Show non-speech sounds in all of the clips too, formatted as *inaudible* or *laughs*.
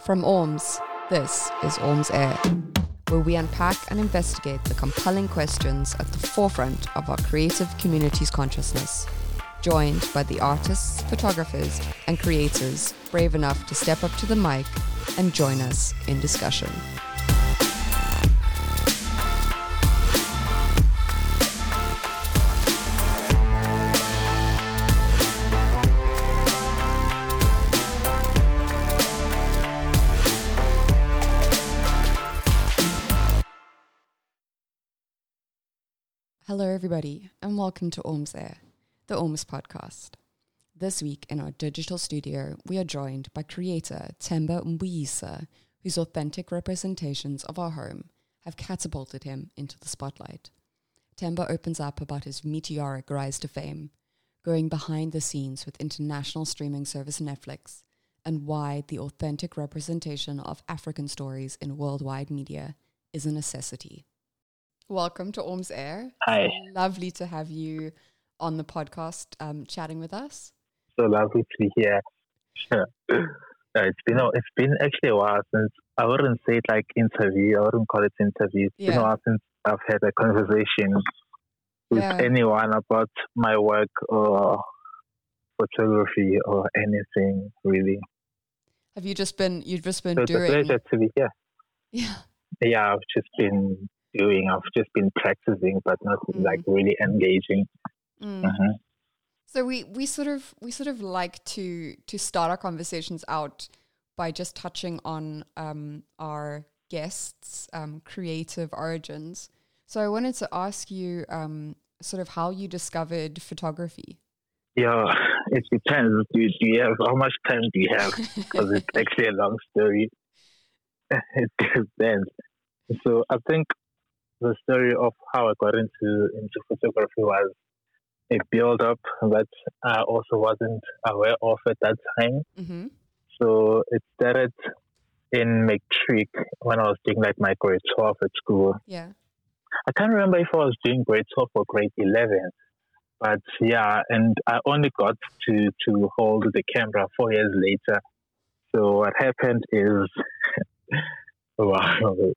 From Orms, this is Orms Air, where we unpack and investigate the compelling questions at the forefront of our creative community's consciousness. Joined by the artists, photographers, and creators brave enough to step up to the mic and join us in discussion. Everybody, and welcome to Orms Air, the Orms podcast. This week in our digital studio, we are joined by creator Temba Mbuyisa, whose authentic representations of our home have catapulted him into the spotlight. Temba opens up about his meteoric rise to fame, going behind the scenes with international streaming service Netflix, and why the authentic representation of African stories in worldwide media is a necessity. Welcome to Orms Air. Hi. Lovely to have you on the podcast um, chatting with us. So lovely to be here. *laughs* Uh, it's been a- it's been actually a while since I wouldn't say it like interview. I wouldn't call it interview. It's been a while since I've had a conversation with Yeah. anyone about my work or photography or anything really. Have you just been, you've just been So it's a doing, pleasure to be here. yeah, Yeah, I've just been doing. I've just been practicing, but not Mm. like really engaging. Mm. Mhm. So we we sort of we sort of like to to start our conversations out by just touching on um, our guests' um, creative origins. So I wanted to ask you um, sort of how you discovered photography. Yeah, it depends. Do, do you have how much time do you have? *laughs* Because it's actually a long story. *laughs* it depends. So I think the story of how I got into into photography was a build up that I also wasn't aware of at that time. mm-hmm. So it started in matric when I was doing like my grade twelve at school. Yeah. I can't remember if I was doing grade 12 or grade 11. But yeah, and I only got to, to hold the camera four years later. So what happened is, *laughs* wow.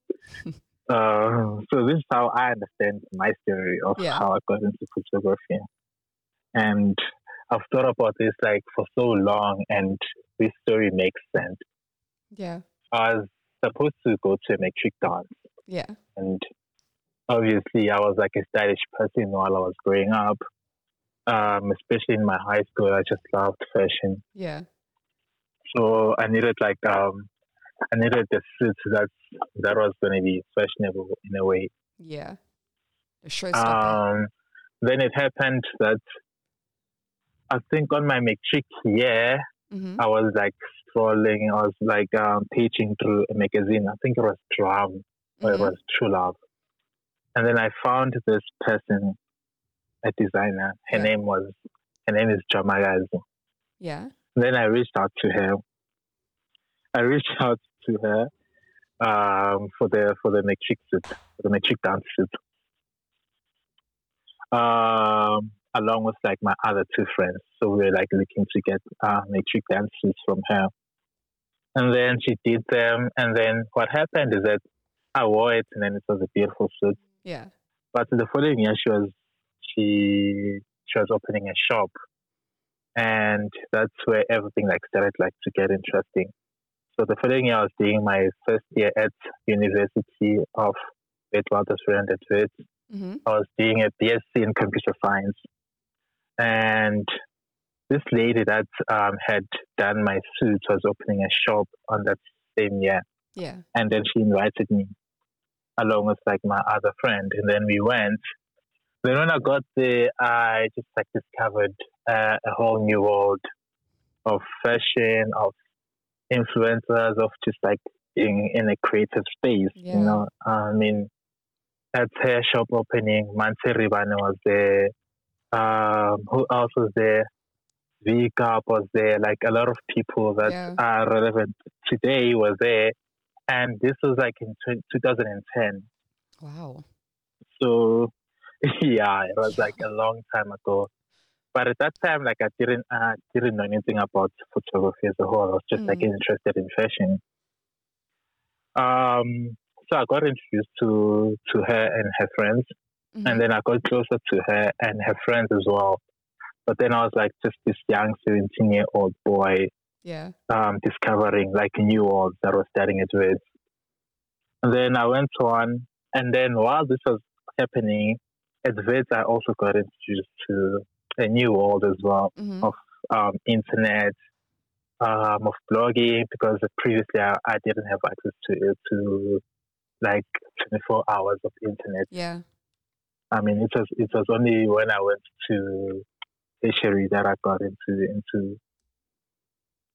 Uh, so this is how I understand my story of Yeah. how I got into photography. And I've thought about this like for so long, and this story makes sense. Yeah. I was supposed to go to a matric dance Yeah. and obviously I was like a stylish person while I was growing up. Um, especially in my high school, I just loved fashion. Yeah. So I needed like um, I needed the suit that that was going to be fashionable in a way. Yeah. The showstopper. Um, then it happened that I think on my matric year, mm-hmm. I was like scrolling. I was like um, paging through a magazine. I think it was Drum or it was True Love. And then I found this person, a designer. Her Yeah. name was, her name is Jamagazi. Yeah. Then I reached out to her. I reached out to her um, for the for the matric suit, the matric dance suit, um, along with like my other two friends. So we were like looking to get uh, matric dance suits from her. And then she did them. And then what happened is that I wore it, and then it was a beautiful suit. Yeah. But the following year, she was she she was opening a shop, and that's where everything like started like to get interesting. So the following year, I was doing my first year at University of Witwatersrand at Wits. Mm-hmm. I was doing a BSc in computer science, and this lady that um, had done my suit was opening a shop on that same year Yeah. and then she invited me along with like my other friend and then we went then when i got there i just like discovered uh, a whole new world of fashion of influencers of just like being in a creative space Yeah. you know i mean at her shop opening Manthe Ribane was there um, who else was there V Cup was there, like a lot of people that Yeah. are relevant today were there. And this was like in tw 2010. Wow. So, *laughs* yeah, it was like a long time ago. But at that time, like I didn't, uh, didn't know anything about photography as a whole. I was just like Mm. interested in fashion. Um, so I got introduced to to her and her friends, Mhm. and then I got closer to her and her friends as well. But then I was like just this young seventeen year old boy yeah. um, discovering like new worlds that was starting at Wits. And then I went on, and then while this was happening at Wits, I also got introduced to a new world as well Mhm. of um, internet, um, of blogging, because previously I, I didn't have access to to like 24 hours of internet. Yeah. I mean, it was it was only when I went to tertiary that I got into into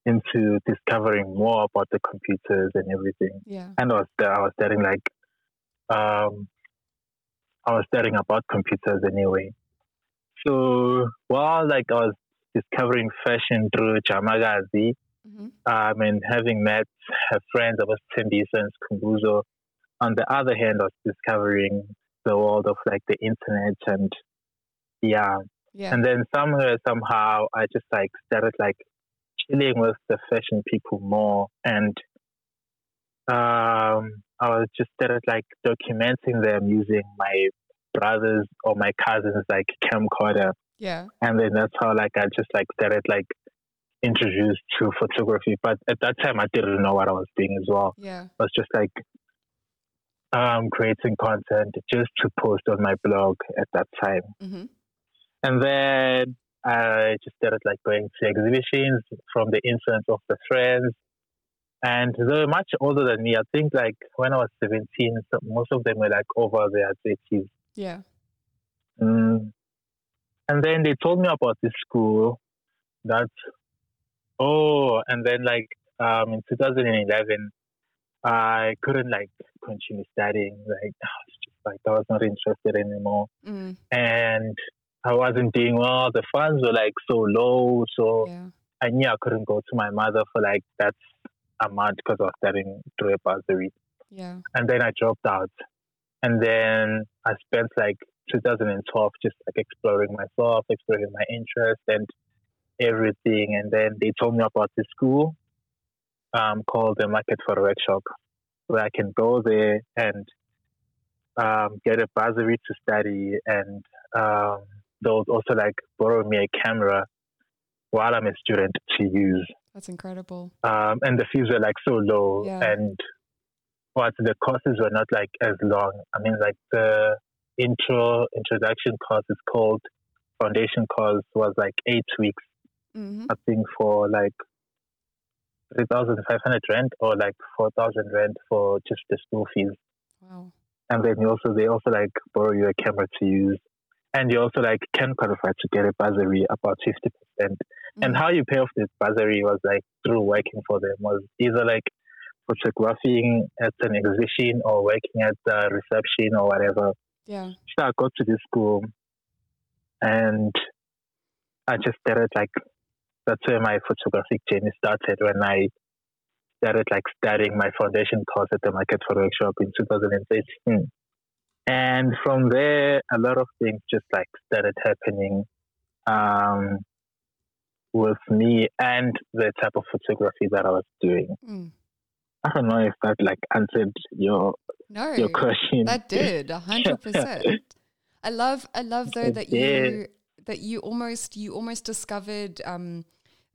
into discovering more about the computers and everything. Yeah. And I was I was studying like um I was studying about computers anyway. So while like I was discovering fashion through Jamagazi, Mhm. um, and having met her friends about Tembisa and Kumbuzo. On the other hand, I was discovering the world of like the internet and yeah. Yeah. And then somewhere, somehow, I just like started like chilling with the fashion people more and um, I was just started like documenting them using my brothers or my cousins like camcorder yeah. and then that's how like I just like started like introduced to photography. But at that time, I didn't know what I was doing as well. Yeah. I was just like um, creating content just to post on my blog at that time, Mhm. and then I just started like going to exhibitions from the influence of the friends. And they were much older than me. I think like when I was 17, so most of them were like over their 30s. Yeah. Mm. And then they told me about this school that, oh, and then like um, in 2011, I couldn't like continue studying. Like, I was just like, I was not interested anymore. Mm. And I wasn't doing well. The funds were like so low. So Yeah. I knew I couldn't go to my mother for like that amount because I was studying through a week. Yeah. and then I dropped out. And then I spent like 2012 just like exploring myself, exploring my interests and everything. And then they told me about this school um, called the Market Photo Workshop, where I can go there and um, get a bursary to study. And um, they'll also like borrow me a camera while I'm a student to use That's incredible. um, and the fees were like so low, Yeah. and what the courses were not like as long. I mean, like the intro introduction course is called foundation course was like eight weeks, hmm I think, for like three thousand five hundred rand or like four thousand rand for just the school fees. Wow. And then you also they also like borrow you a camera to use. And you also like can qualify to get a bursary about fifty percent. And Mhm. how you pay off this bursary was like through working for them was either like photographing at an exhibition or working at the reception or whatever. Yeah. So I got to this school and I just started like that's where my photographic journey started when I started like studying my foundation course at the Market Photo Workshop in 2013. And from there, a lot of things just like started happening um, with me and the type of photography that I was doing. Mm. I don't know if that like answered your No. your question. That did a hundred *laughs* percent. I love, I love though that you that you almost you almost discovered um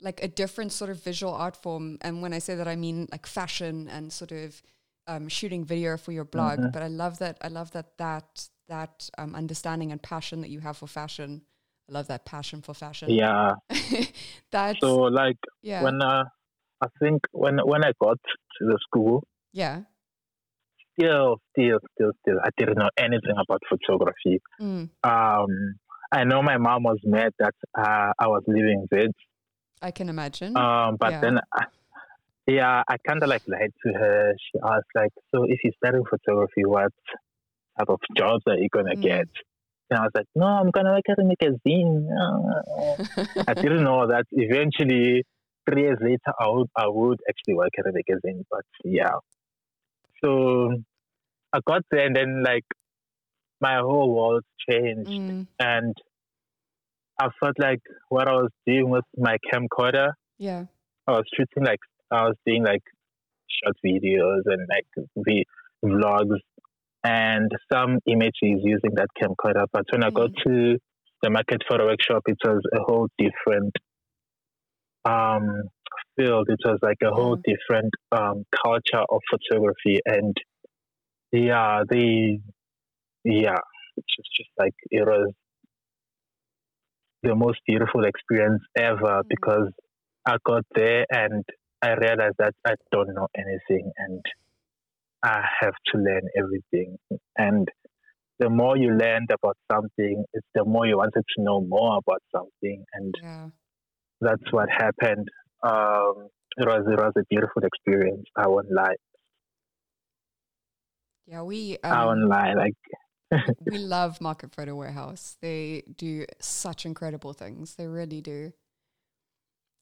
like a different sort of visual art form. And when I say that, I mean like fashion and sort of um, shooting video for your blog. Mm-hmm. But I love that. I love that that that um, understanding and passion that you have for fashion. I love that passion for fashion. Yeah. *laughs* That's So like yeah, when uh, I think when when I got to the school, yeah. still, still, still, still, I didn't know anything about photography. Mm, Um, I know my mom was mad that uh, I was leaving Wits, I can imagine. um, but Yeah. then, I, yeah, I kind of like lied to her. She asked like, "So if you're studying photography, what type of jobs are you gonna Mm. get?" And I was like, "No, I'm gonna work at a magazine." *laughs* I didn't know that eventually, three years later, I would I would actually work at a magazine. But yeah, so I got there, and then like my whole world changed, Mm, and I felt like what I was doing with my camcorder, yeah. I was shooting like I was doing like short videos and like the vlogs and some images using that camcorder. But when I got to the market photo workshop, it was a whole different um, field. It was like a whole different um, culture of photography, and yeah, the yeah, it's just, just like it was the most beautiful experience ever Mhm. because I got there and I realized that I don't know anything and I have to learn everything. And the more you learned about something, it's the more you wanted to know more about something. And Yeah. That's what happened. Um, it was it was a beautiful experience. I won't lie. Yeah, we I um, won't lie. Like *laughs* we love Market Photo Warehouse. They do such incredible things. They really do.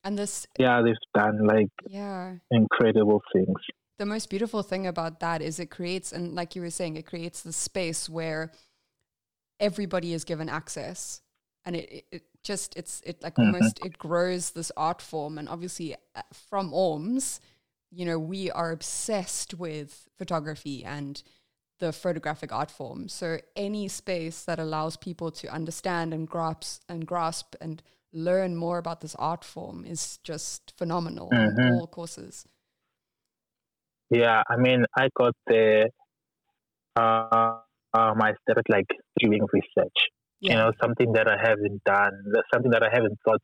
And this, yeah, they've done like yeah, incredible things. the most beautiful thing about that is it creates, and like you were saying, it creates the space where everybody is given access, and it, it just it's it like Mhm. almost it grows this art form, and obviously uh, from Orms, you know, we are obsessed with photography and the photographic art form. So any space that allows people to understand and grasp and grasp and learn more about this art form is just phenomenal on Mhm. all courses. Yeah, I mean, I got the Uh, um, I started like doing research. Yeah. You know, something that I haven't done, that's something that I haven't thought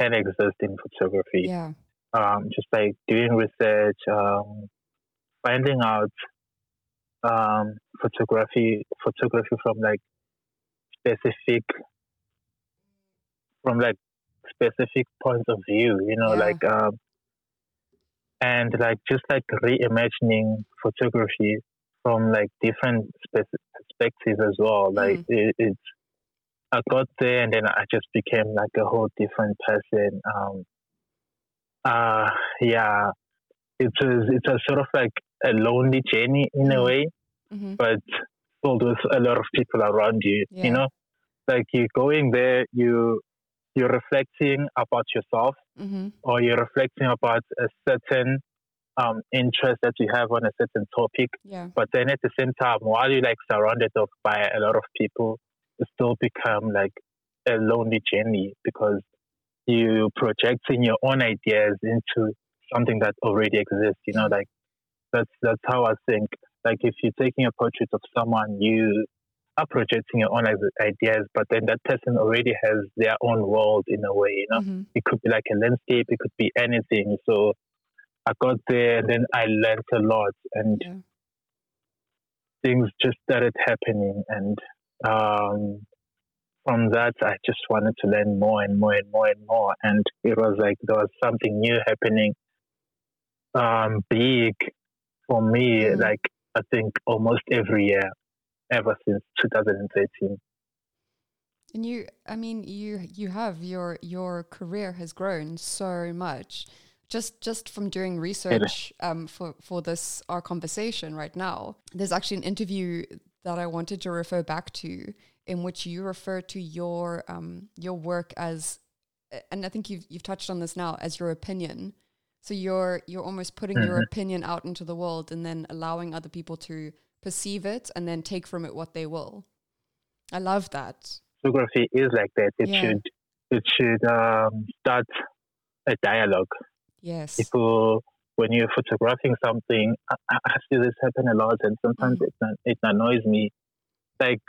can exist in photography. yeah. Um, just like doing research, um, finding out um, photography, photography from like specific, from like specific points of view. You know, Yeah. like um, and like just like reimagining photography from like different spe- perspectives as well. Like it, it's, I got there and then I just became like a whole different person. Um, uh, yeah, it was it was sort of like a lonely journey in a Mm. way, hmm but filled with a lot of people around you. Yeah. You know, like you're going there, you you're reflecting about yourself hmm or you're reflecting about a certain um, interest that you have on a certain topic. Yeah. But then at the same time, while you're like surrounded of by a lot of people, still become like a lonely journey because you projecting your own ideas into something that already exists. You know, like that's that's how I think. Like if you're taking a portrait of someone, you are projecting your own ideas, but then that person already has their own world in a way. You know, hmm it could be like a landscape, it could be anything. So I got there and then I learned a lot and Yeah. things just started happening and um, from that I just wanted to learn more and more and more and more and it was like there was something new happening um, big for me Mm. like I think almost every year ever since 2013 And you, I mean, you you have your your career has grown so much, just just from doing research um, for for this our conversation right now. There's actually an interview that I wanted to refer back to, in which you refer to your um, your work as, and I think you've you've touched on this now as your opinion. So you're you're almost putting your Mhm. opinion out into the world and then allowing other people to perceive it and then take from it what they will. I love that. photography is like that it Yeah. should it should um, start a dialogue Yes. people when you're photographing something I, I see this happen a lot and sometimes it, it annoys me like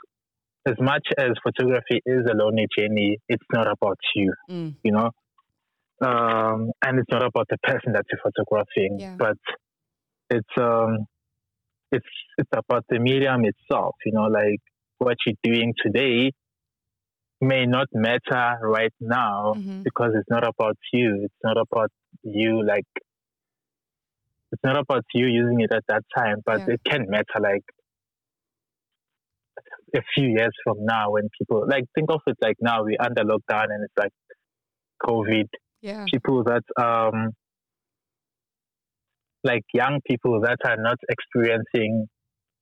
as much as photography is a lonely journey it's not about you Mm. you know um, and it's not about the person that you're photographing Yeah. but it's um it's it's about the medium itself you know like what you're doing today may not matter right now Mhm. because it's not about you. It's not about you like it's not about you using it at that time, but Yeah. it can matter like a few years from now when people like think of it like now we're under lockdown and it's like COVID. Yeah. People that um like young people that are not experiencing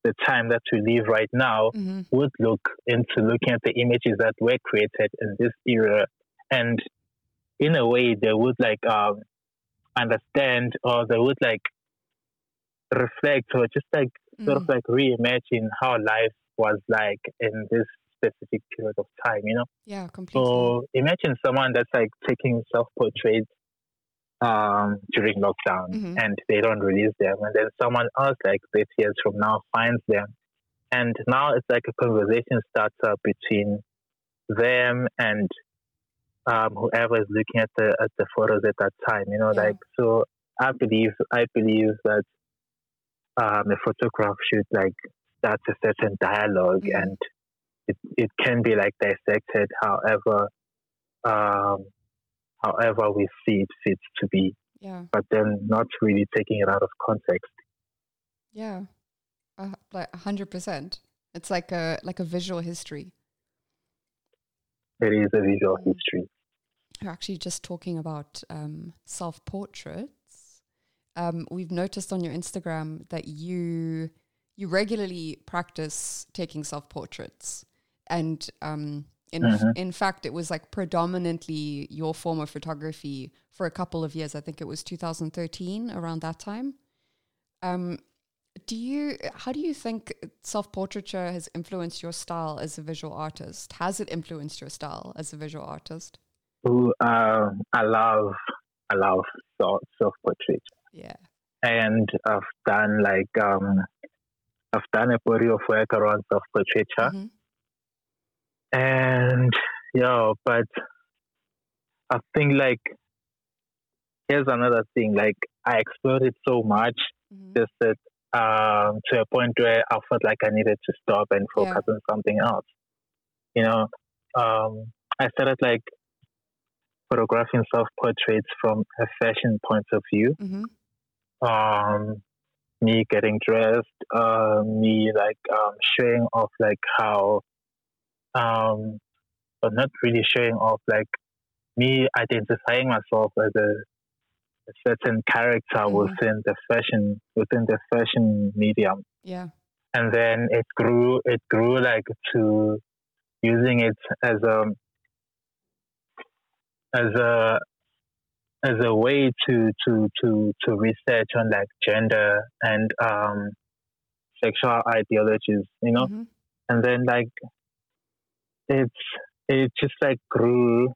the time that we live right now hmm would look into looking at the images that were created in this era and in a way they would like um, understand or they would like reflect or just like sort of Mm. like reimagine how life was like in this specific period of time, you know. Yeah, completely. So imagine someone that's like taking self portraits um, during lockdown Mhm. and they don't release them, and then someone else like 30 years from now finds them, and now it's like a conversation starts up between them and um, whoever is looking at the at the photos at that time. You know, Yeah. like so. I believe I believe that um, a photograph should like start a certain dialog Mhm. and it, it can be like dissected however um, however we see it fits to be, yeah, but then not really taking it out of context. yeah, uh, like a hundred percent. It's like a like a visual history. It is a visual Mm. history. We're actually just talking about um, self portraits. Um, we've noticed on your Instagram that you you regularly practice taking self portraits, and um, in Mhm. in fact, it was like predominantly your form of photography for a couple of years. I think it was 2013 around that time. Um, do you? How do you think self portraiture has influenced your style as a visual artist? Has it influenced your style as a visual artist? Who um, I love, I love self portrait, Yeah. and I've done like um, I've done a body of work around self portraiture, Mhm. and yeah, but I think like here's another thing. Like I explored it so much, Mhm. just that um, to a point where I felt like I needed to stop and focus on something else. You know, um, I started like photographing self portraits from a fashion point of view. Mhm. Um, me getting dressed, uh, me like um, showing off like how, um, but not really showing off like me identifying myself as a, a certain character Mhm. within the fashion within the fashion medium Yeah. and then it grew it grew like to using it as a as a as a way to to to to research on like gender and um sexual ideologies you know Mhm. and then like it's it just like grew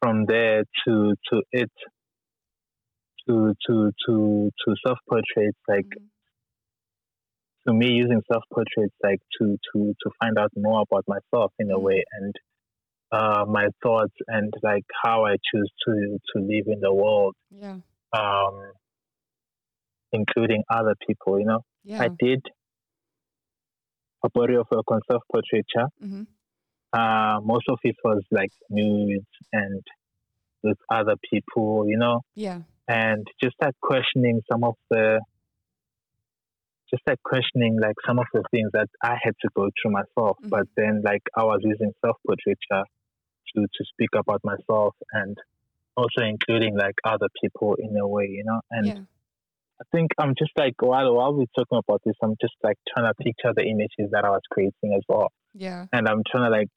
from there to to it to to to to self portraits like Mhm. to me using self portraits like to to to find out more about myself in a Mhm. way and uh, my thoughts and like how I choose to to live in the world, Yeah. um, including other people. You know, Yeah. I did a body of work on self portraiture. hmm Uh, most of it was like nudes and with other people. You know, Yeah. and just like questioning some of the just like questioning like some of the things that I had to go through myself. Mhm. But then like I was using self portraiture to to speak about myself and also including like other people in a way, you know. And yeah. I think I'm just like while while we're talking about this, I'm just like trying to picture the images that I was creating as well. Yeah. And I'm trying to like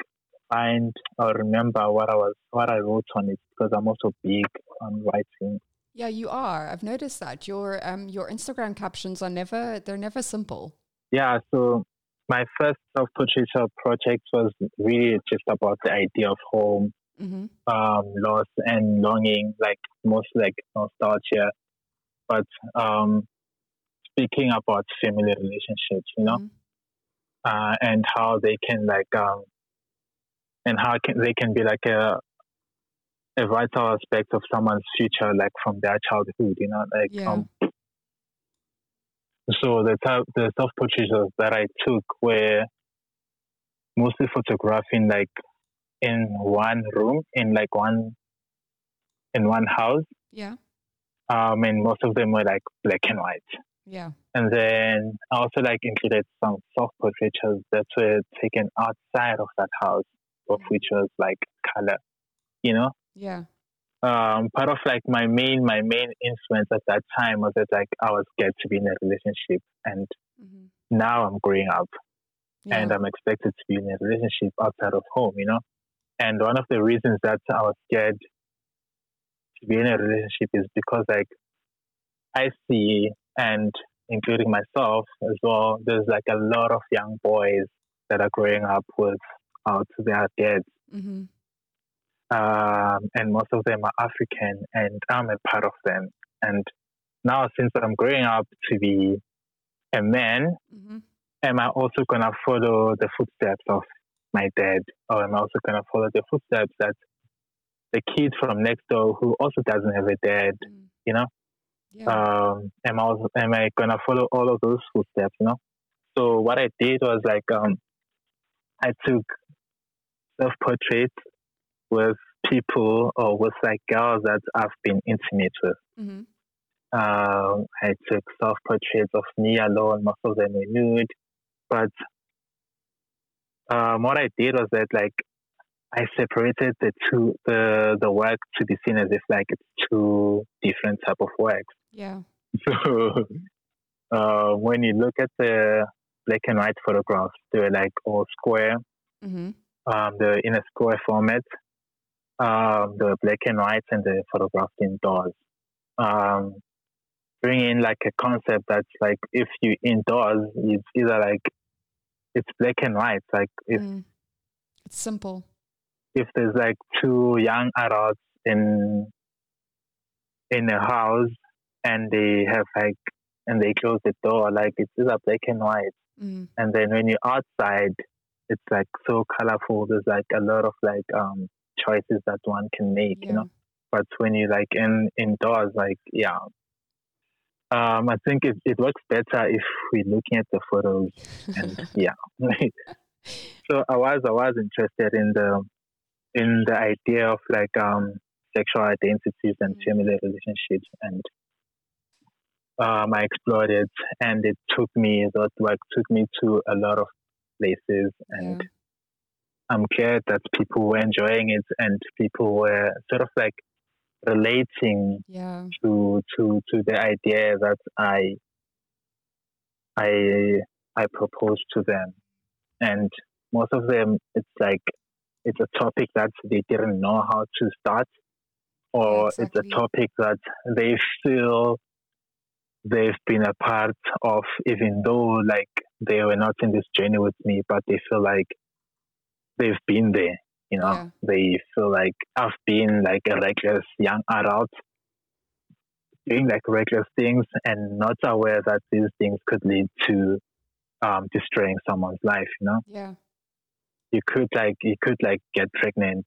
find or remember what I was what I wrote on it because I'm also big on writing Yeah, you are. I've noticed that your um your Instagram captions are never they're never simple. Yeah, so my first self portraiture project was really just about the idea of home, hmm um, loss and longing, like most like nostalgia, but um, speaking about family relationships, you know, Mhm. uh, and how they can like um, and how can, they can be like a a vital aspect of someone's future, like from their childhood, you know, like Yeah. um, so the type, the self portraits that I took were mostly photographing like in one room, in like one in one house. Yeah. Um, and most of them were like black and white. Yeah. And then I also like included some self portraits that were taken outside of that house, of which was like color, you know. Yeah. Um, part of like my main my main influence at that time was that like I was scared to be in a relationship, and hmm now I'm growing up Yeah. and I'm expected to be in a relationship outside of home, you know. And one of the reasons that I was scared to be in a relationship is because like I see and including myself as well, there's like a lot of young boys that are growing up without their dads. Mm-hmm. Um, and most of them are African, and I'm a part of them. And now, since I'm growing up to be a man, Mm-hmm. am I also gonna follow the footsteps of my dad, or am I also gonna follow the footsteps that the kid from next door who also doesn't have a dad? Mm. You know, Yeah. um, am I also, am I gonna follow all of those footsteps? You know. So what I did was like um, I took self portraits with people or with like girls that I've been intimate with. mm-hmm. Um, I took self portraits of me alone. Most of them were nude, but um, what I did was that like I separated the two the the work to be seen as if like it's two different type of works. Yeah. *laughs* So uh, when you look at the black and white photographs, they're like all square. Mm-hmm. Um, they're in a square format. Um, the black and white and the photographed indoors. Um, bring in like a concept that's like if you indoors, it's either like it's black and white. Like if Mm. It's simple. if there's like two young adults in in a house and they have like and they close the door, like it's either black and white. Mm. And then when you're outside, it's like so colorful. There's like a lot of like um choices that one can make, Yeah. you know. But when you like in indoors, like yeah. Um, I think it, it works better if we're looking at the photos and *laughs* yeah. *laughs* so I was I was interested in the in the idea of like um sexual identities and Mm. family relationships and um I explored it and it took me that work took me to a lot of places and Yeah. I'm glad that people were enjoying it and people were sort of like relating Yeah. to to to the idea that I I I proposed to them, and most of them it's like it's a topic that they didn't know how to start, or it's a topic that they feel they've been a part of, even though like they were not in this journey with me, but they feel like they've been there. You know, Yeah. they feel like I've been like a reckless young adult doing like reckless things and not aware that these things could lead to um, destroying someone's life. You know, Yeah. you could like you could like get pregnant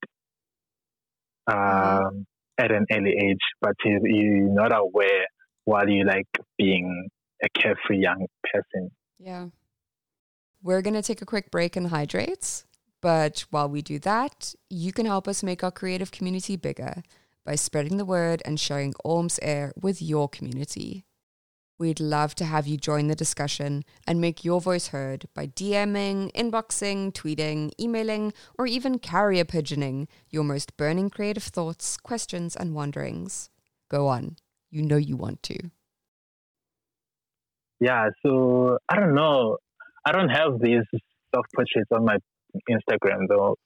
um, Mhm. at an early age, but you, you're not aware while you like being a carefree young person. Yeah. We're going to take a quick break and hydrate. But while we do that, you can help us make our creative community bigger by spreading the word and sharing Orms Air with your community. We'd love to have you join the discussion and make your voice heard by DMing, inboxing, tweeting, emailing, or even carrier pigeoning your most burning creative thoughts, questions, and wanderings. Go on. You know you want to. Yeah, so I don't know. I don't have these self portraits on my Instagram though.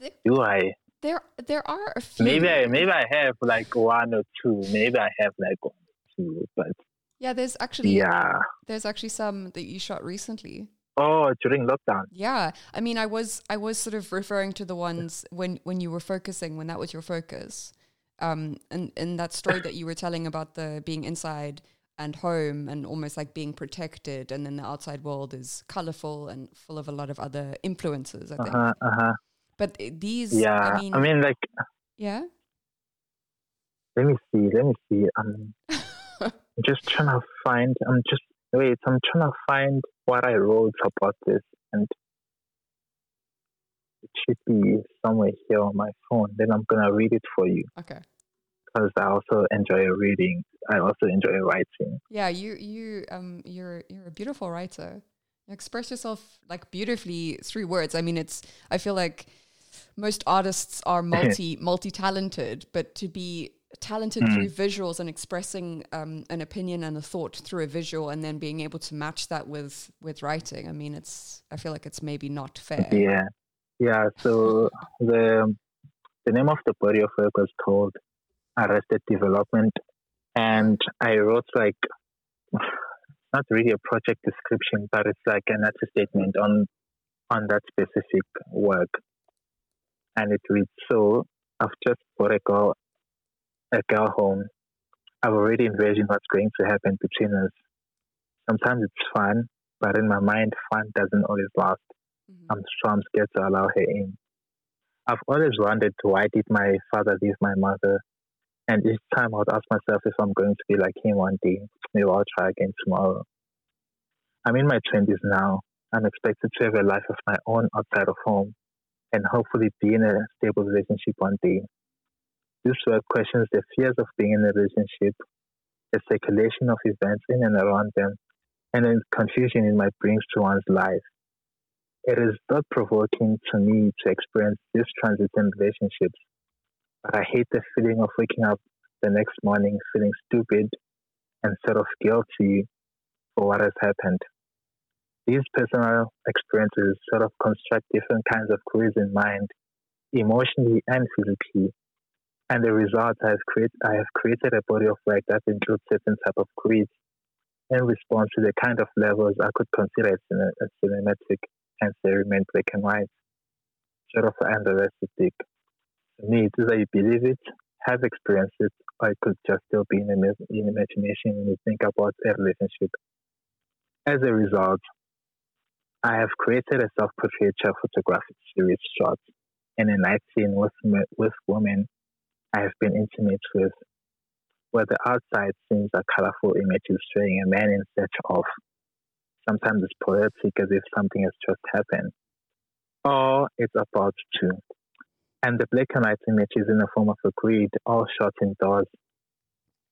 Th- Do I? There, there are a few. Maybe I maybe I have like one or two. Maybe I have like one or two, but Yeah, there's actually yeah. there's actually some that you shot recently. Oh, during lockdown. Yeah, I mean, I was I was sort of referring to the ones when when you were focusing when that was your focus, um, and and that story that you were telling about the being inside and home and almost like being protected, and then the outside world is colorful and full of a lot of other influences. I think, huh. Uh huh. but these, Yeah. I mean, like yeah, let me see. Let me see. I'm I'm just trying to find. I'm just wait. I'm trying to find what I wrote about this, and it should be somewhere here on my phone. Then I'm gonna read it for you okay, because I also enjoy reading. I also enjoy writing. yeah, you you um you're you're a beautiful writer. You express yourself like beautifully through words. I mean, it's I feel like most artists are *laughs* multi multi talented, but to be talented Mm. through visuals and expressing um, an opinion and a thought through a visual, and then being able to match that with with writing. I mean, it's I feel like it's maybe not fair. Yeah, yeah. So the the name of the body of work was called Arrested Development, and I wrote like not really a project description, but it's like an artist statement on on that specific work. And it reads so I've just brought a girl a girl home. I've already envisioned what's going to happen between us. Sometimes it's fun, but in my mind fun doesn't always last. Mm-hmm. I'm so I'm scared to allow her in. I've always wondered why did my father leave my mother? And each time I would ask myself if I'm going to be like him one day. Maybe I'll try again tomorrow. I'm in my 20s now. I'm expected to have a life of my own outside of home and hopefully be in a stable relationship one day. This work questions the fears of being in a relationship, the circulation of events in and around them, and the confusion it might bring to one's life. It is thought provoking to me to experience this transit in relationships, but I hate the feeling of waking up the next morning feeling stupid and sort of guilty for what has happened. These personal experiences sort of construct different kinds of queries in mind, emotionally and physically. And the result I have, create, I have created a body of work that includes certain type of queries in response to the kind of levels I could consider as cinematic and remain black and white, sort of unrealistic. Me, it's either believe it, have experienced it, it could just still be in, in imagination when you think about a relationship. As a result, I have created a self-portraiture photographic series shot in a night scene with, with women I have been intimate with, where the outside scenes are colorful images showing a man in search of Sometimes it's poetic as if something has just happened, or it's about to. And the black and white image is in the form of a grid, all shot indoors,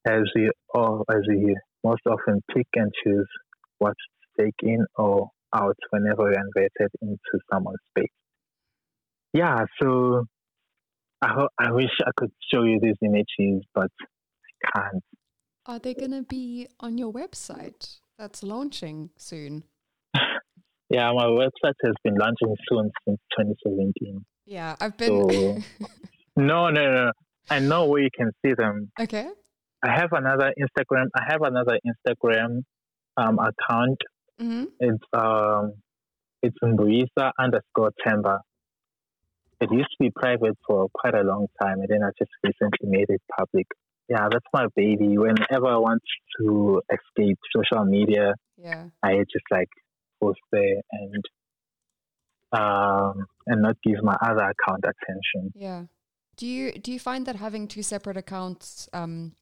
as we all, as we most often pick and choose what to take in or out whenever we're invited into someone's space. Yeah, so I ho- I wish I could show you these images, but I can't. Are they going to be on your website? That's launching soon. *laughs* yeah, my website has been launching soon since 2017. Yeah, I've been. So, *laughs* no, no, no. I know where you can see them. Okay. I have another Instagram. I have another Instagram um, account. Mm-hmm. It's um, it's Mbuyisa underscore Temba. It used to be private for quite a long time, and then I just recently made it public yeah, that's my baby. Whenever I want to escape social media, yeah, I just like post there and um and not give my other account attention. Yeah. Do you do you find that having two separate accounts um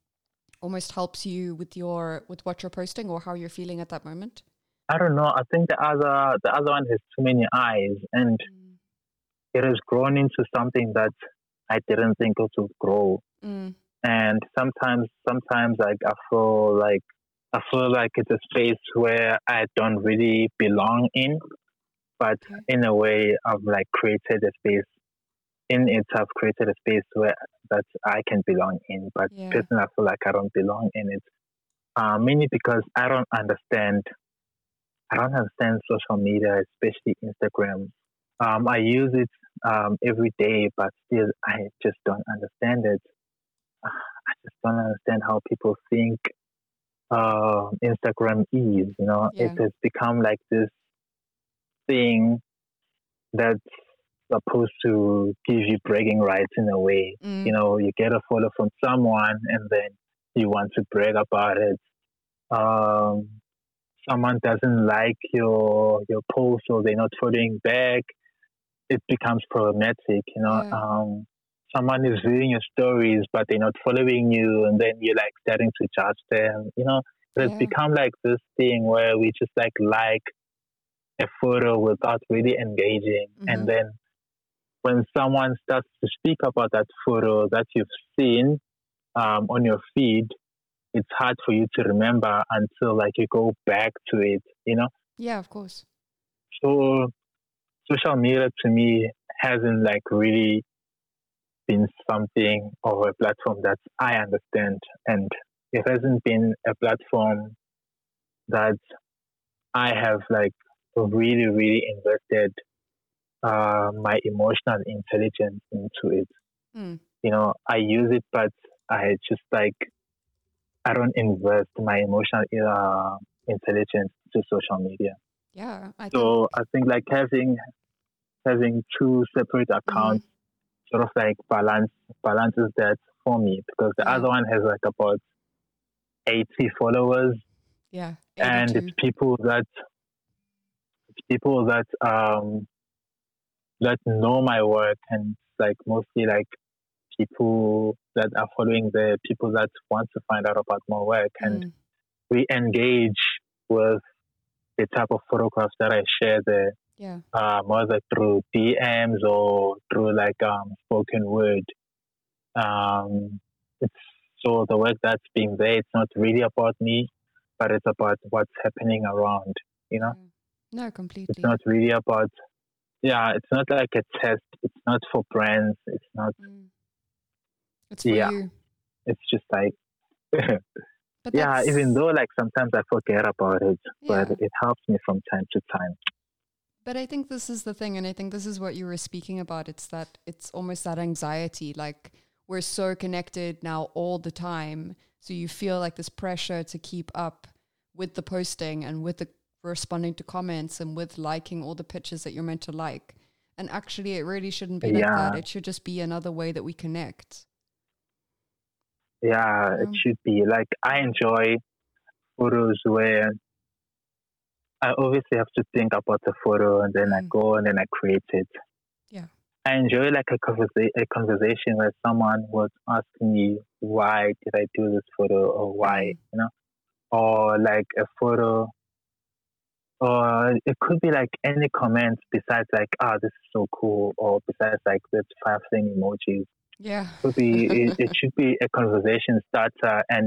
almost helps you with your with what you're posting or how you're feeling at that moment? I don't know. I think the other the other one has too many eyes and mm. it has grown into something that I didn't think it would grow. Mm and sometimes sometimes like I feel like I feel like it's a space where I don't really belong in, but in a way I've like created a space in it. I've created a space where that I can belong in, but yeah. personally I feel like I don't belong in it. Uh, mainly because I don't understand. I don't understand social media, especially Instagram. Um, I use it um, every day, but still I just don't understand it. *sighs* I just don't understand how people think uh, Instagram is. You know, yeah. it has become like this thing that's supposed to give you bragging rights in a way. Mm. You know, you get a follow from someone and then you want to brag about it. Um, someone doesn't like your your post or they're not following back, it becomes problematic. You know, yeah. um, someone is reading your stories but they're not following you and then you're like starting to judge them you know it's yeah. become like this thing where we just like like a photo without really engaging. Mm-hmm. and then when someone starts to speak about that photo that you've seen um, on your feed it's hard for you to remember until like you go back to it you know? Yeah of course. So social media to me hasn't like really been something or a platform that I understand, and it hasn't been a platform that I have like really, really invested uh, my emotional intelligence into it. Mm. You know, I use it, but I just like I don't invest my emotional uh, intelligence to social media. Yeah. I think, So I think like having having two separate accounts sort of like balance balances that for me because the other one has like about eighty followers yeah. and it's people that people that um that know my work and like mostly like people that are following the people that want to find out about my work and Mm, we engage with the type of photographs that I share there yeah. um, whether through DMs or through like um, spoken word. Um, it's so the work that's being there. It's not really about me, but it's about what's happening around. You know, No, completely. it's not really about. Yeah, it's not like a test. It's not for brands. It's not. Mm. It's for Yeah. you. It's just like. *laughs* Yeah, even though like sometimes I forget about it, but it helps me from time to time. But I think this is the thing, and I think this is what you were speaking about. It's that it's almost that anxiety. Like we're so connected now all the time, so you feel like this pressure to keep up with the posting and with the responding to comments and with liking all the pictures that you're meant to like. And actually, it really shouldn't be like that. It should just be another way that we connect. Yeah, it Um, should be. Like I enjoy photos where I obviously have to think about the photo and then I Mm. go and then I create it. Yeah. I enjoy like a conversa- a conversation where someone was asking me why did I do this photo or why, Mm. you know, or like a photo, or it could be like any comment besides like, ah, this is so cool, or besides like this five thing emojis Yeah. could be it, it *laughs* should be a conversation starter and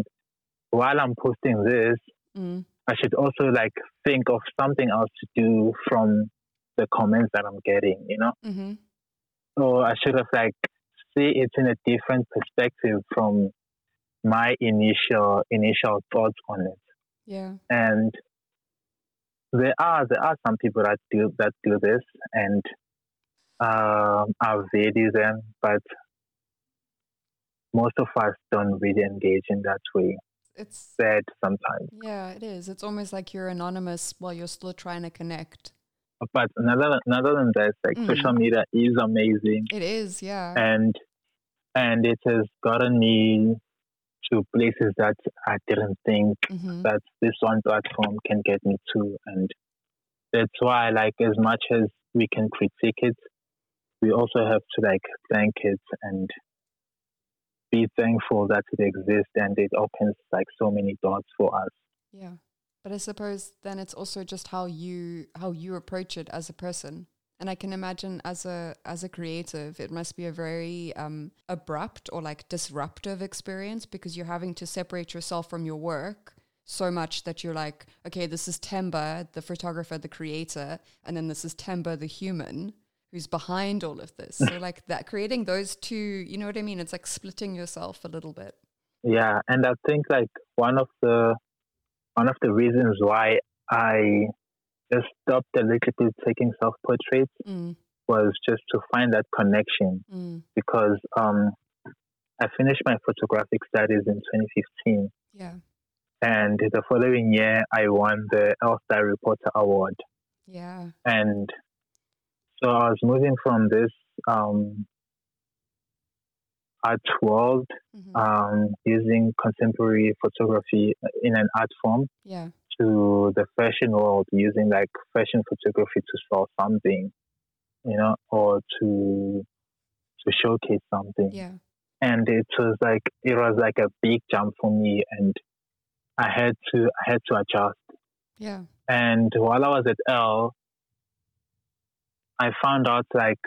while i'm posting this Mm. i should also like think of something else to do from the comments that i'm getting you know Mm-hmm. so i should have like see it in a different perspective from my initial initial thoughts on it Yeah. and there are there are some people that do that do this and um, I value them, but most of us don't really engage in that way. It's Sad sometimes. yeah, it is. It's almost like you're anonymous while you're still trying to connect. But another another than that, like Mm. social media is amazing, It is, yeah. and and it has gotten me to places that I didn't think hmm that this one platform can get me to. And that's why, like, as much as we can critique it, we also have to, like, thank it and be thankful that it exists and it opens, like, so many doors for us. Yeah. But I suppose then it's also just how you how you approach it as a person. And I can imagine as a as a creative, it must be a very um, abrupt or like disruptive experience because you're having to separate yourself from your work so much that you're like, okay, this is Temba, the photographer, the creator, and then this is Temba, the human, who's behind all of this. so like that, creating those two, you know what I mean? It's like splitting yourself a little bit. Yeah, and I think, like, one of the one of the reasons why I just stopped a little bit taking self portraits Mm, was just to find that connection. Mm, because um, I finished my photographic studies in 2015, yeah, and the following year I won the Elle Style Reporter Award. yeah, And so I was moving from this um, art world, mhm, um, using contemporary photography in an art form, yeah, to the fashion world, using like fashion photography to sell something, you know, or to to showcase something. yeah. and it was like it was like a big jump for me and I had to I had to adjust. Yeah. And while I was at Elle I found out like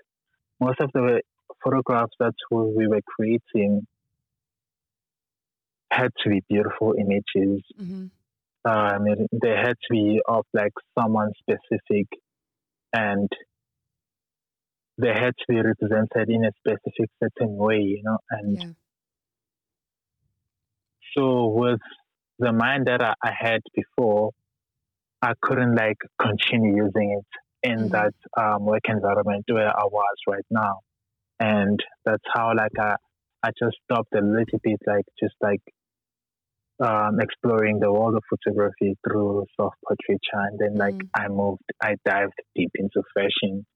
most of the photographs that we were creating had to be beautiful images. hmm Uh, I mean, they had to be of like someone specific and they had to be represented in a specific certain way, you know, and Yeah. So with the mind that I, I had before, I couldn't like continue using it in Mhm. that um, work environment where I was right now, and that's how like I I just stopped a little bit, like just like um, exploring the world of photography through soft portraiture, and then like Mm. I moved, I dived deep into fashion,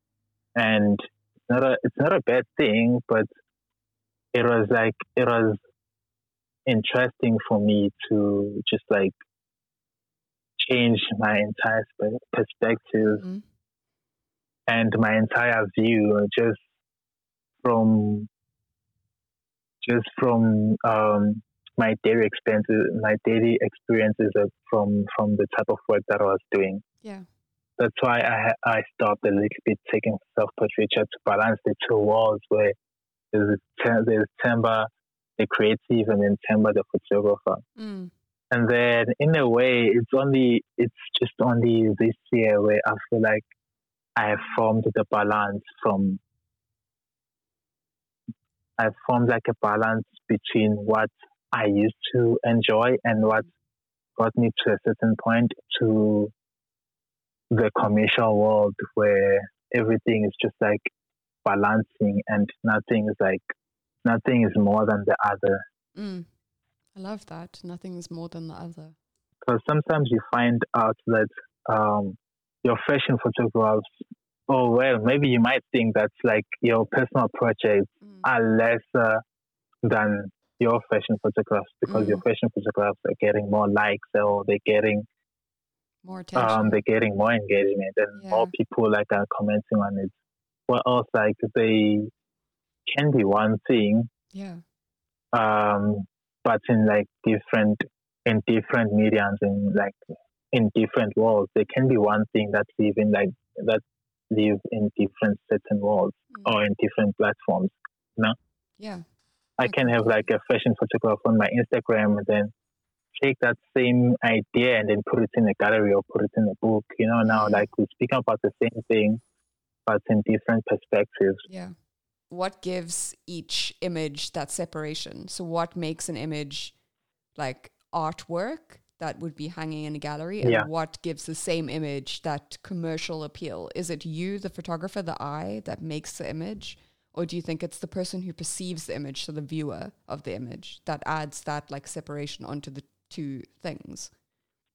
and it's not a it's not a bad thing, but it was like it was interesting for me to just like change my entire perspective Mhm. and my entire view just from just from um, my daily experiences my daily experiences from from the type of work that I was doing. Yeah. That's why I I stopped a little bit taking self portraiture to balance the two worlds where there's there's Temba the creative and then Temba the photographer. Mm. And then in a way, it's only it's just only this year where I feel like I have formed the balance from. I've formed like a balance between what I used to enjoy and what got me to a certain point to the commercial world where everything is just like balancing and nothing is like nothing is more than the other. Mm. I love that. Nothing's more than the other. because sometimes you find out that um, your fashion photographs, oh well, maybe you might think that's like your personal projects Mm. are lesser than your fashion photographs because your fashion photographs are getting more likes or they're getting More attention. um, they're getting more engagement and more people like are commenting on it. What else like they can be one thing, yeah. um, but in like different in different mediums in like in different worlds. They can be one thing that live in like that live in different certain worlds Mm. or in different platforms. No. Yeah. I can have like a fashion photograph on my Instagram and then take that same idea and then put it in a gallery or put it in a book. You know, now like we speak about the same thing but in different perspectives. Yeah. What gives each image that separation? So, what makes an image like artwork that would be hanging in a gallery? And Yeah. what gives the same image that commercial appeal? Is it you, the photographer, the eye that makes the image? Or do you think it's the person who perceives the image, so the viewer of the image, that adds that like separation onto the two things?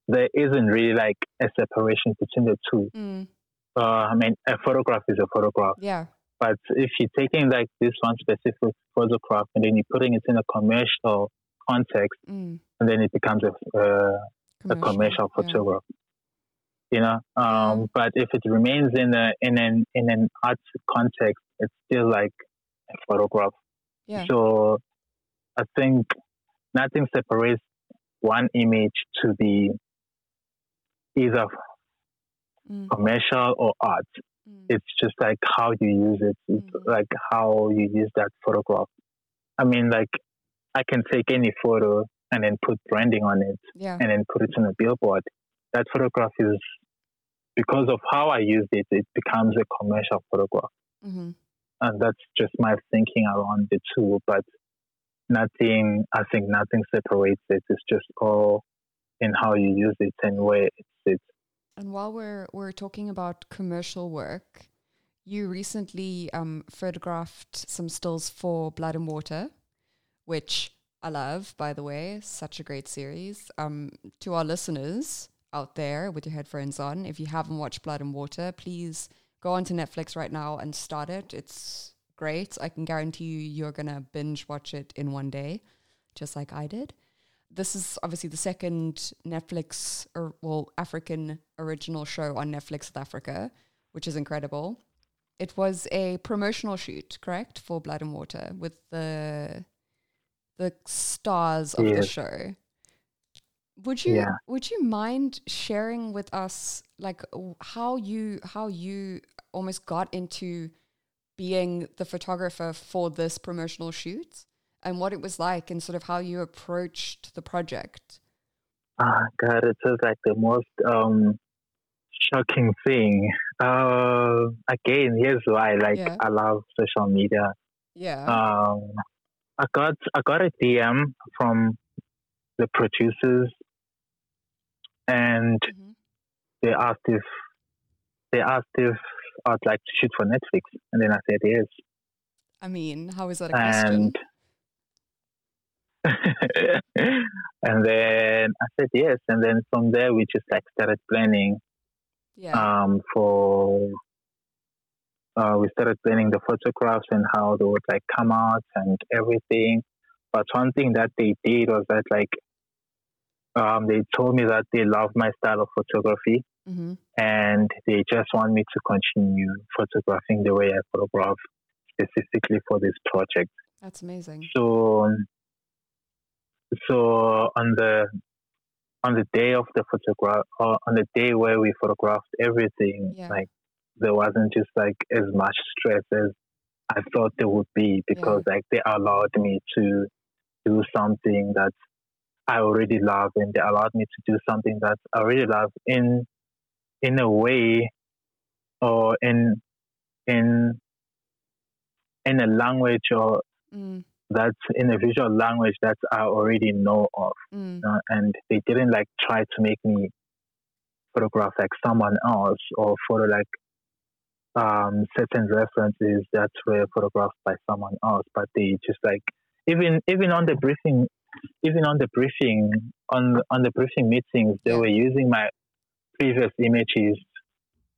There isn't really like a separation between the two. Mm. Uh, I mean, a photograph is a photograph. Yeah. But if you're taking like this one specific photograph and then you're putting it in a commercial context, Mm. and then it becomes a, uh, a commercial yeah. You know, um, but if it remains in a in an in an art context, it's still like a photograph. Yeah. So I think nothing separates one image to be either Mm. commercial or art. Mm. It's just like how you use it. It's Mhm. like how you use that photograph. I mean, like I can take any photo and then put branding on it Yeah. and then put it on a billboard. That photograph is because of how I used it, it becomes a commercial photograph. hmm And that's just my thinking around the two. But nothing, I think nothing separates it. It's just all in how you use it and where it sits. And while we're we're talking about commercial work, you recently um, photographed some stills for Blood and Water, which I love, by the way. Such a great series. Um, to our listeners out there with your headphones on, if you haven't watched Blood and Water, please go onto Netflix right now and start it. It's great. I can guarantee you you're gonna binge watch it in one day, just like I did this is obviously the second Netflix or well African original show on Netflix South Africa, which is incredible. It was a promotional shoot, correct, for Blood and Water with the the stars of the show. Would you Yeah. would you mind sharing with us like how you how you almost got into being the photographer for this promotional shoot and what it was like and sort of how you approached the project? Ah, God, it was like the most um, shocking thing. Uh, again, here's why. Like, Yeah. I love social media. Yeah. Um, I got I got a DM from the producers, and Mhm. they asked if they asked if I'd like to shoot for Netflix, and then I said yes. I mean, how is that a question? And *laughs* and then I said yes. And then from there, we just like started planning Yeah. um, for. Uh, we started planning the photographs and how they would like come out and everything. But one thing that they did was that like um, they told me that they love my style of photography hmm and they just want me to continue photographing the way I photograph specifically for this project. That's amazing. So, so on the on the day of the photograph, or on the day where we photographed everything, Yeah. like there wasn't just like as much stress as I thought there would be because like they allowed me to do something that I already love, and they allowed me to do something that I already love in in a way or in in in a language or Mm, that's in a visual language that I already know of, mm, uh, and they didn't like try to make me photograph like someone else or photo like um, certain references that were photographed by someone else, but they just like even even on the briefing, even on the briefing on on the briefing meetings, they Yeah. were using my previous images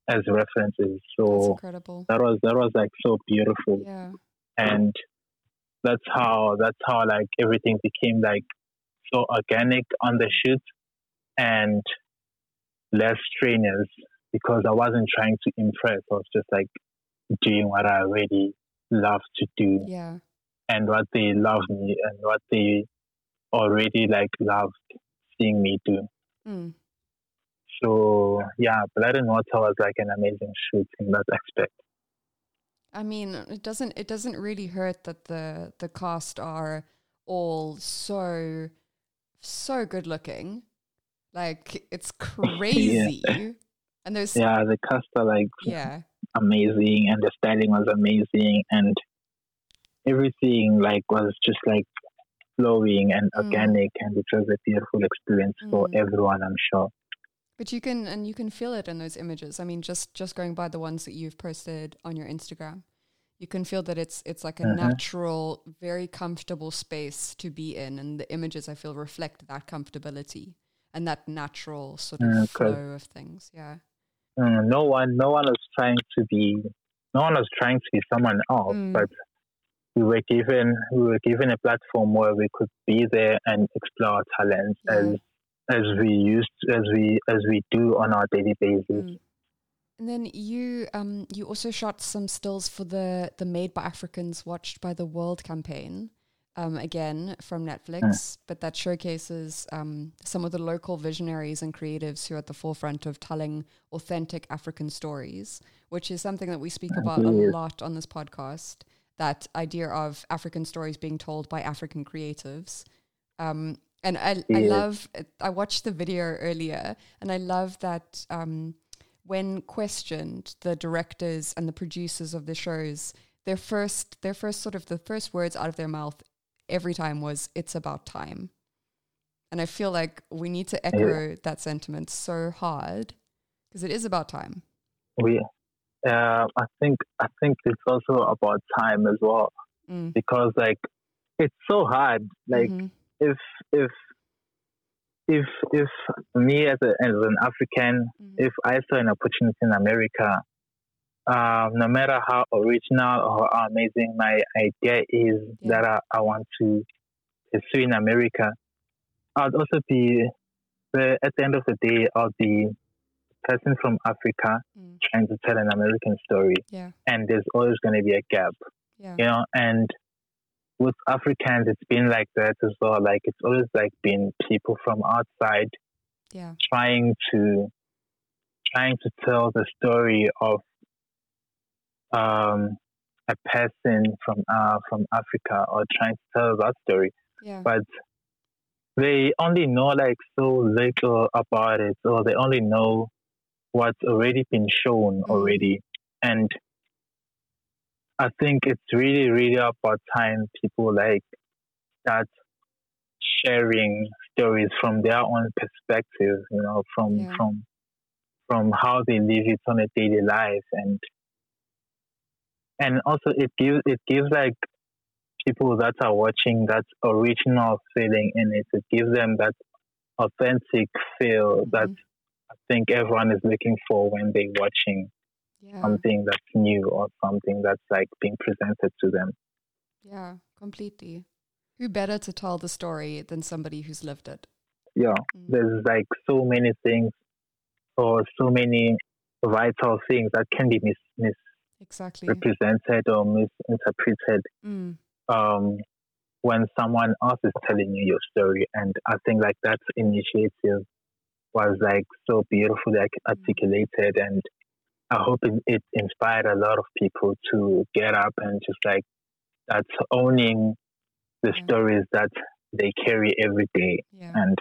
as references. So incredible. that was that was like so beautiful Yeah. and that's how that's how like everything became like so organic on the shoot and less strenuous because I wasn't trying to impress. I was just like doing what I already love to do Yeah. and what they love me and what they already like loved seeing me do. Mm. So yeah, Blood and Water was like an amazing shoot in that aspect. I mean, it doesn't it doesn't really hurt that the the cast are all so so good looking. Like it's *laughs* crazy. And there's yeah. Yeah, the cast are like yeah. amazing and the styling was amazing and everything like was just like flowing and Mm. organic and it was a beautiful experience for Mm. everyone I'm sure. But you can and you can feel it in those images. I mean, just just going by the ones that you've posted on your Instagram, you can feel that it's it's like a Mhm. natural, very comfortable space to be in, and the images I feel reflect that comfortability and that natural sort of Mm, flow of things. Yeah. Mm, no one no one is trying to be no one is trying to be someone else Mm. but we were given we were given a platform where we could be there and explore our talents Yeah. as as we used as we as we do on our daily basis. Mm. And then you um you also shot some stills for the the Made by Africans Watched by the World campaign. Um, again from Netflix, but that showcases um, some of the local visionaries and creatives who are at the forefront of telling authentic African stories, which is something that we speak about a lot on this podcast. That idea of African stories being told by African creatives. Um, and I, I love, I watched the video earlier, and I love that um, when questioned, the directors and the producers of the shows, their first, their first sort of the first words out of their mouth every time was, "It's about time," and I feel like we need to echo that sentiment so hard because it is about time. We uh, I think I think it's also about time as well Mm. because like it's so hard like Mhm. if if if if me as, a, as an African, Mhm. if I saw an opportunity in America, um, no matter how original or how amazing my idea is Yeah. that I, I want to pursue in America, I'd also be the, at the end of the day, I'll be person from Africa Mm. trying to tell an American story, Yeah, and there's always going to be a gap yeah, you know and with africans it's been like that as well. Like it's always like been people from outside yeah, trying to trying to tell the story of um a person from uh from africa or trying to tell that story. Yeah, but they only know like so little about it or they only know what's already been shown Mhm. already and i think it's really really about time people like start sharing stories from their own perspective you know from Yeah. from from how they live it on a daily life and and also it gives it gives like people that are watching that original feeling in it. It gives them that authentic feel Mhm. that think everyone is looking for when they're watching Yeah. something that's new or something that's like being presented to them. Yeah, completely. Who better to tell the story than somebody who's lived it? Yeah, Mm. there's like so many things or so many vital things that can be mis- Exactly. misrepresented or misinterpreted Mm. um, when someone else is telling you your story. And I think like that initiative was like so beautifully articulated, and I hope it, it inspired a lot of people to get up and just like that's owning the stories that they carry every day, Yeah. and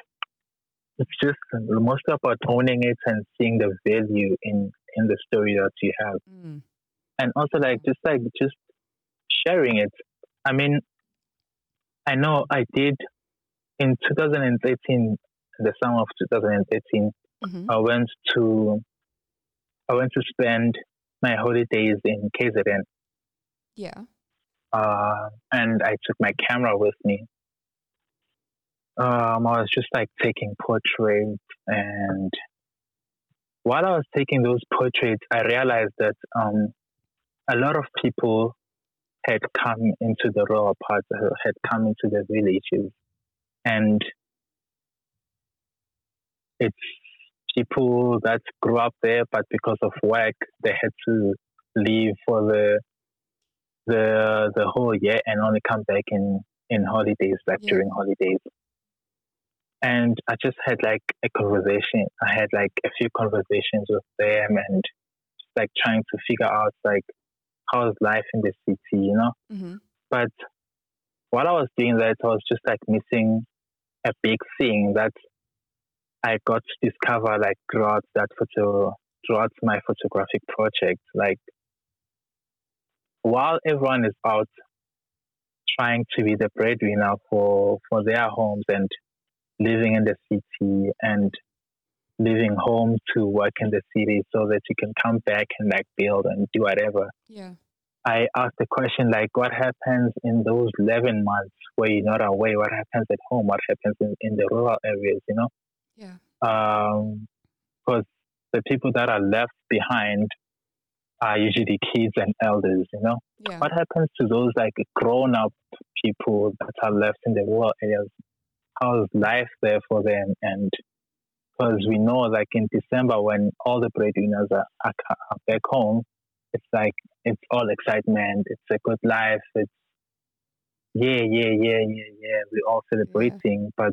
it's just most about owning it and seeing the value in in the story that you have Mm. and also like just like just sharing it. I mean, I know I did in 2013, the summer of 2013. Mhm. I went to I went to spend my holidays in KZN, Yeah. uh, and I took my camera with me. Um, I was just like taking portraits, and while I was taking those portraits, I realized that um, a lot of people had come into the rural parts, had come into the villages, and it's people that grew up there, but because of work, they had to leave for the the the whole year and only come back in in holidays, like Yeah. during holidays. And I just had like a conversation. I had like a few conversations with them, and just, like trying to figure out like how's life in the city, you know. hmm But while I was doing that, I was just like missing a big thing that I got to discover like throughout that photo, throughout my photographic project. Like while everyone is out trying to be the breadwinner for for their homes and living in the city and leaving home to work in the city so that you can come back and like build and do whatever. Yeah. I asked the question like, what happens in those 11 months where you're not away? What happens at home? What happens in, in the rural areas, you know? Yeah. Um, because the people that are left behind are usually kids and elders, you know? Yeah. What happens to those like grown up people that are left in the rural areas? How's life there for them? And because we know, like in December, when all the breadwinners are, are, are back home, it's like it's all excitement. It's a good life. It's yeah, yeah, yeah, yeah, yeah. We're all celebrating, but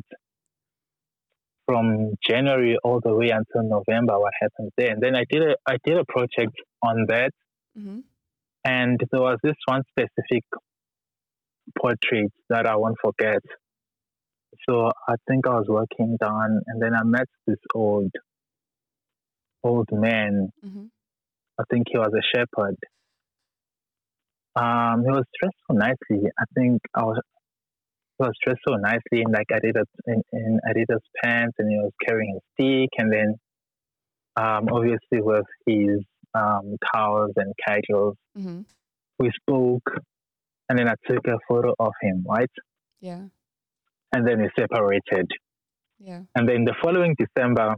from January all the way until November, what happens there? And then I did a I did a project on that, hmm and there was this one specific portrait that I won't forget. So I think I was working down, and then I met this old old man. hmm I think he was a shepherd. Um, he was dressed so nicely. I think I was was dressed so nicely in like Adidas in, in Adidas pants, and he was carrying a stick, and then um, obviously with his um, cows and cattle. hmm We spoke, and then I took a photo of him, right? Yeah. And then we separated. Yeah. And then the following December,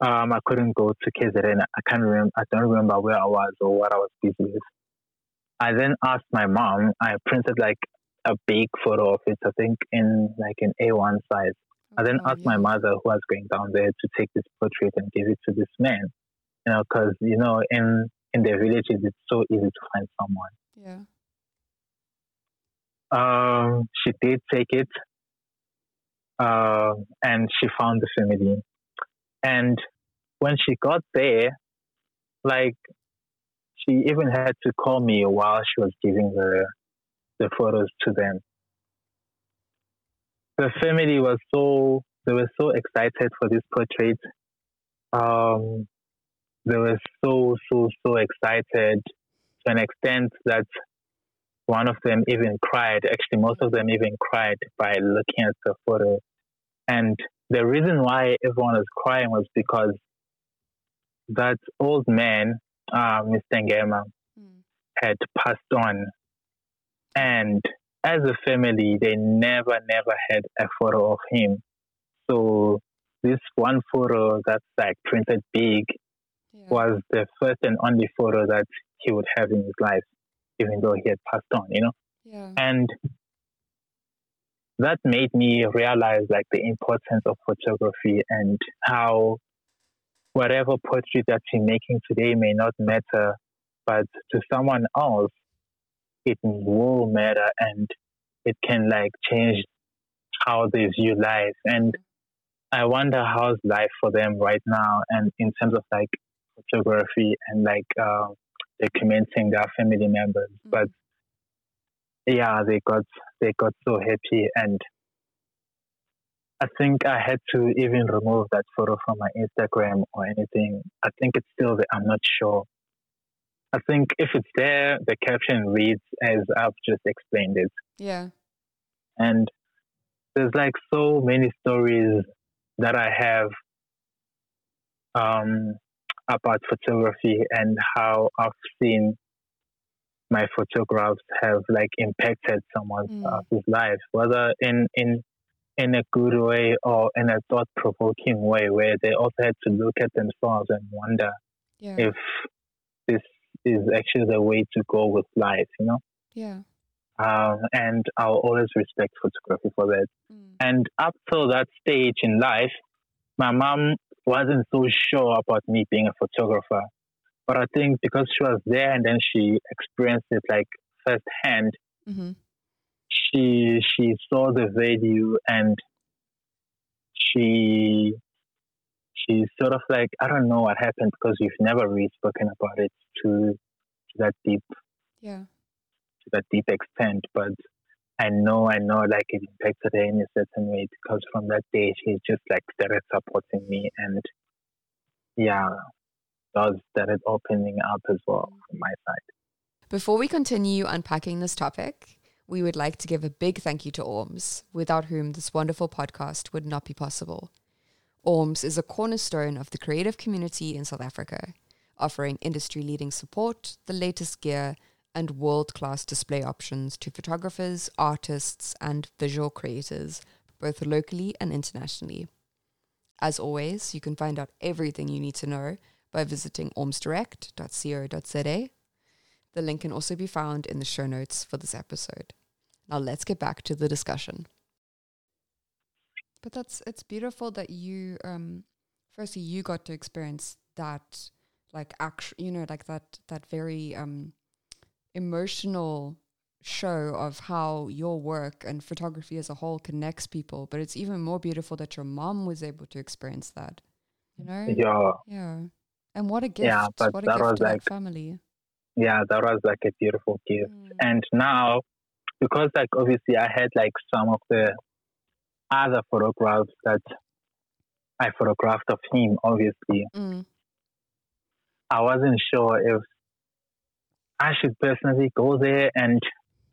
um, I couldn't go to KZN. I can't remember. I don't remember where I was or what I was busy with. I then asked my mom. I printed like a big photo of it. I think in like an A1 size. I then Oh, asked my mother who was going down there to take this portrait and give it to this man. You know, because you know, in in the villages, it's so easy to find someone. Yeah. Um, she did take it, um, and she found the family. And when she got there, like she even had to call me while she was giving the the photos to them. The family was so they were so excited for this portrait. Um, they were so so so excited to an extent that one of them even cried. Actually, most of them even cried by looking at the photo. And the reason why everyone was crying was because that old man, uh, Mr. Ngema, Mm. had passed on And as a family, they never, never had a photo of him. So this one photo that's like printed big Yeah. was the first and only photo that he would have in his life, even though he had passed on, you know? Yeah. And that made me realize like the importance of photography and how whatever portrait that you're making today may not matter, but to someone else, it will matter and it can like change how they view life. And I wonder how's life for them right now, and in terms of like photography and like uh, documenting their family members. Mhm. But yeah, they got they got so happy, and I think I had to even remove that photo from my Instagram or anything. I think it's still there. I'm not sure. I think if it's there, the caption reads as I've just explained it. Yeah. And there's like so many stories that I have um, about photography and how I've seen my photographs have like impacted someone's Mm. uh, life, whether in in in a good way or in a thought provoking way, where they also had to look at themselves and wonder Yeah. if this is actually the way to go with life, you know. yeah. Um, and I'll always respect photography for that. Mm. And up till that stage in life, my mom wasn't so sure about me being a photographer. But I think because she was there and then she experienced it like firsthand, Mm-hmm. she she saw the value and she she sort of like I don't know what happened because we've never really spoken about it to to that deep Yeah. to that deep extent, but I know, I know, like it impacted her in a certain way because from that day she just like started supporting me, and yeah, doors started opening up as well from my side. Before we continue unpacking this topic, we would like to give a big thank you to Orms, without whom this wonderful podcast would not be possible. Orms is a cornerstone of the creative community in South Africa, offering industry leading support, the latest gear, and world class display options to photographers, artists, and visual creators, both locally and internationally. As always, you can find out everything you need to know by visiting ormsdirect.co.za. The link can also be found in the show notes for this episode. Now let's get back to the discussion. But that's it's beautiful that you um firstly you got to experience that like act you know like that that very um emotional show of how your work and photography as a whole connects people. But it's even more beautiful that your mom was able to experience that you know? Yeah, yeah. And what a gift. Yeah, but what a that gift was to like- family. Yeah, that was like a beautiful gift. Mm. And now, because like obviously I had like some of the other photographs that I photographed of him, obviously, Mm. I wasn't sure if I should personally go there and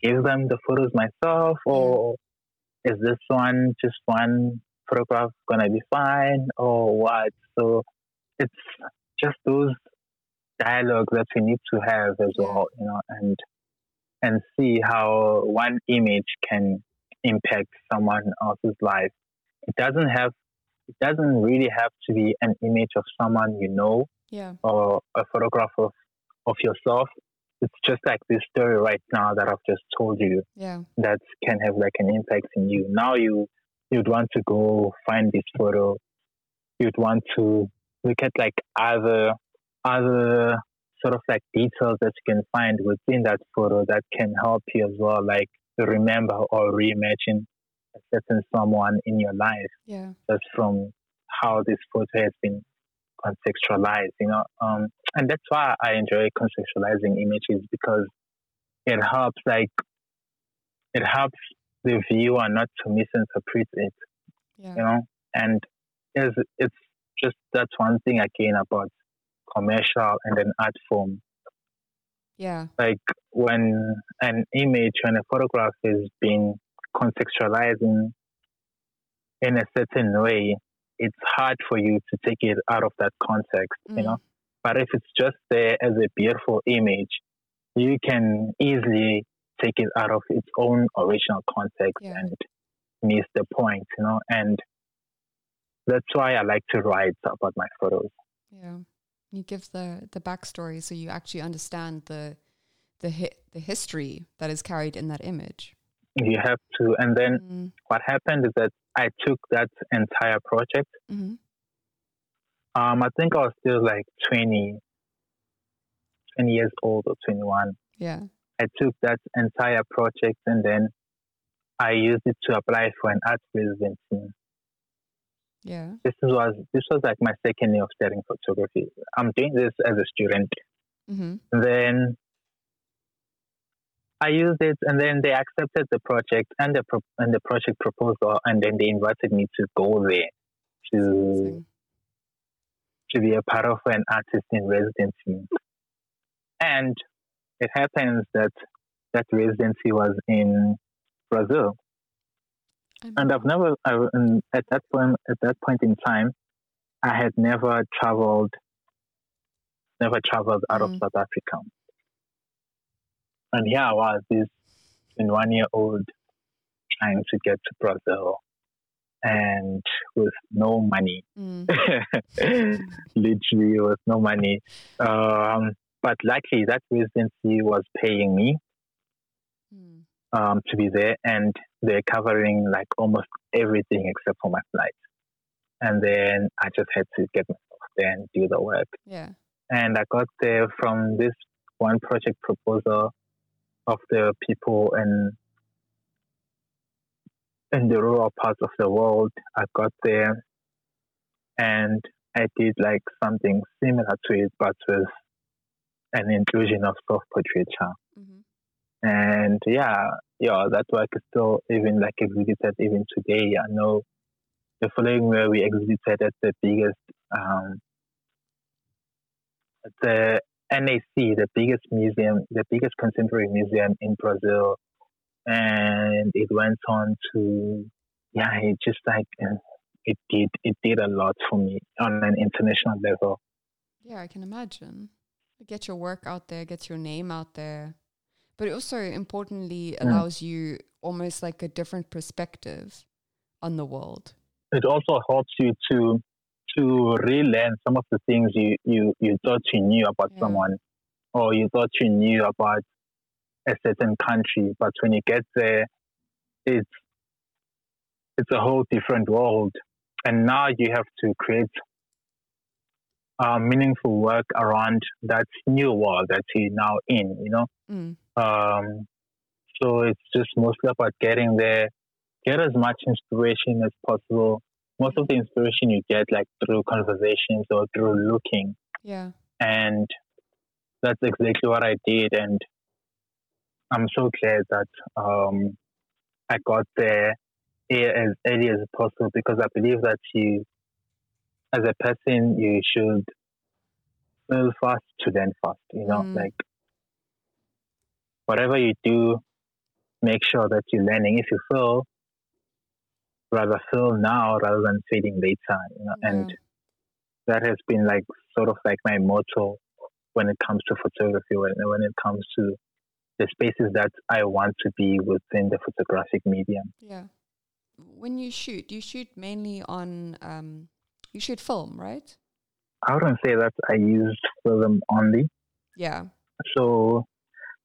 give them the photos myself, or is this one just one photograph gonna be fine, or what? So it's just those dialogue that we need to have as well, you know, and and see how one image can impact someone else's life. It doesn't have, it doesn't really have to be an image of someone you know yeah or a photograph of, of yourself. It's just like this story right now that I've just told you yeah that can have like an impact in you. Now you you'd want to go find this photo. You'd want to look at like other other sort of like details that you can find within that photo that can help you as well, like to remember or reimagine a certain someone in your life yeah just from how this photo has been contextualized, you know. Um, and that's why I enjoy contextualizing images because it helps, like, it helps the viewer not to misinterpret it, yeah you know. And it's, it's just that's one thing again about commercial and an art form. Yeah Like when an image, when a photograph is being contextualized in, in a certain way, it's hard for you to take it out of that context, you know. Mm. But if it's just there as a beautiful image, you can easily take it out of its own original context Yeah. and miss the point, you know. And that's why I like to write about my photos. Yeah. You give the the backstory so you actually understand the the hi- the history that is carried in that image. You have to, and then Mm, what happened is that I took that entire project. mhm. Um, I think I was still like 20, 20 years old or 21. Yeah. I took that entire project and then I used it to apply for an art residency. Yeah. This was this was like my second year of studying photography. I'm doing this as a student. Mm-hmm. Then I used it, and then they accepted the project and the pro- and the project proposal, and then they invited me to go there to to be a part of an artist in residency. And it happens that that residency was in Brazil, and I've never I, and at that point at that point in time, I had never traveled, never traveled out of Mm. South Africa. And here I was, this one year old, trying to get to Brazil, and with no money Mm. *laughs* literally with no money. Um, but luckily, that residency was paying me Mm. um, to be there, and they're covering like almost everything except for my flight. And then I just had to get myself there and do the work. Yeah. And I got there from this one project proposal of the people in in the rural parts of the world. I got there and I did like something similar to it, but with an inclusion of self portraiture. Mhm. And yeah, yeah, that work is still even like exhibited even today. I know the following year we exhibited at the biggest um, the NAC, the biggest museum, the biggest contemporary museum in Brazil, and it went on to yeah, it just like uh, it did it did a lot for me on an international level. Yeah, I can imagine. Get your work out there, get your name out there. But it also importantly Mm. allows you almost like a different perspective on the world. It also helps you to to relearn some of the things you you you thought you knew about Yeah. someone, or you thought you knew about a certain country, but when you get there, it's it's a whole different world, and now you have to create uh, meaningful work around that new world that you're now in. You know. Mm. Um, so it's just mostly about getting there, get as much inspiration as possible. Most of the inspiration you get like through conversations or through looking, Yeah. and that's exactly what I did. And I'm so glad that um, I got there as early as possible because I believe that you, as a person, you should fail fast to learn fast. You know, Mm. like whatever you do, make sure that you're learning. If you fail, rather fail now rather than failing later. You know, and that has been like sort of like my motto when it comes to photography. When when it comes to the spaces that I want to be within the photographic medium. Yeah. When you shoot, you shoot mainly on um you shoot film, right? I wouldn't say that I use film only. Yeah. So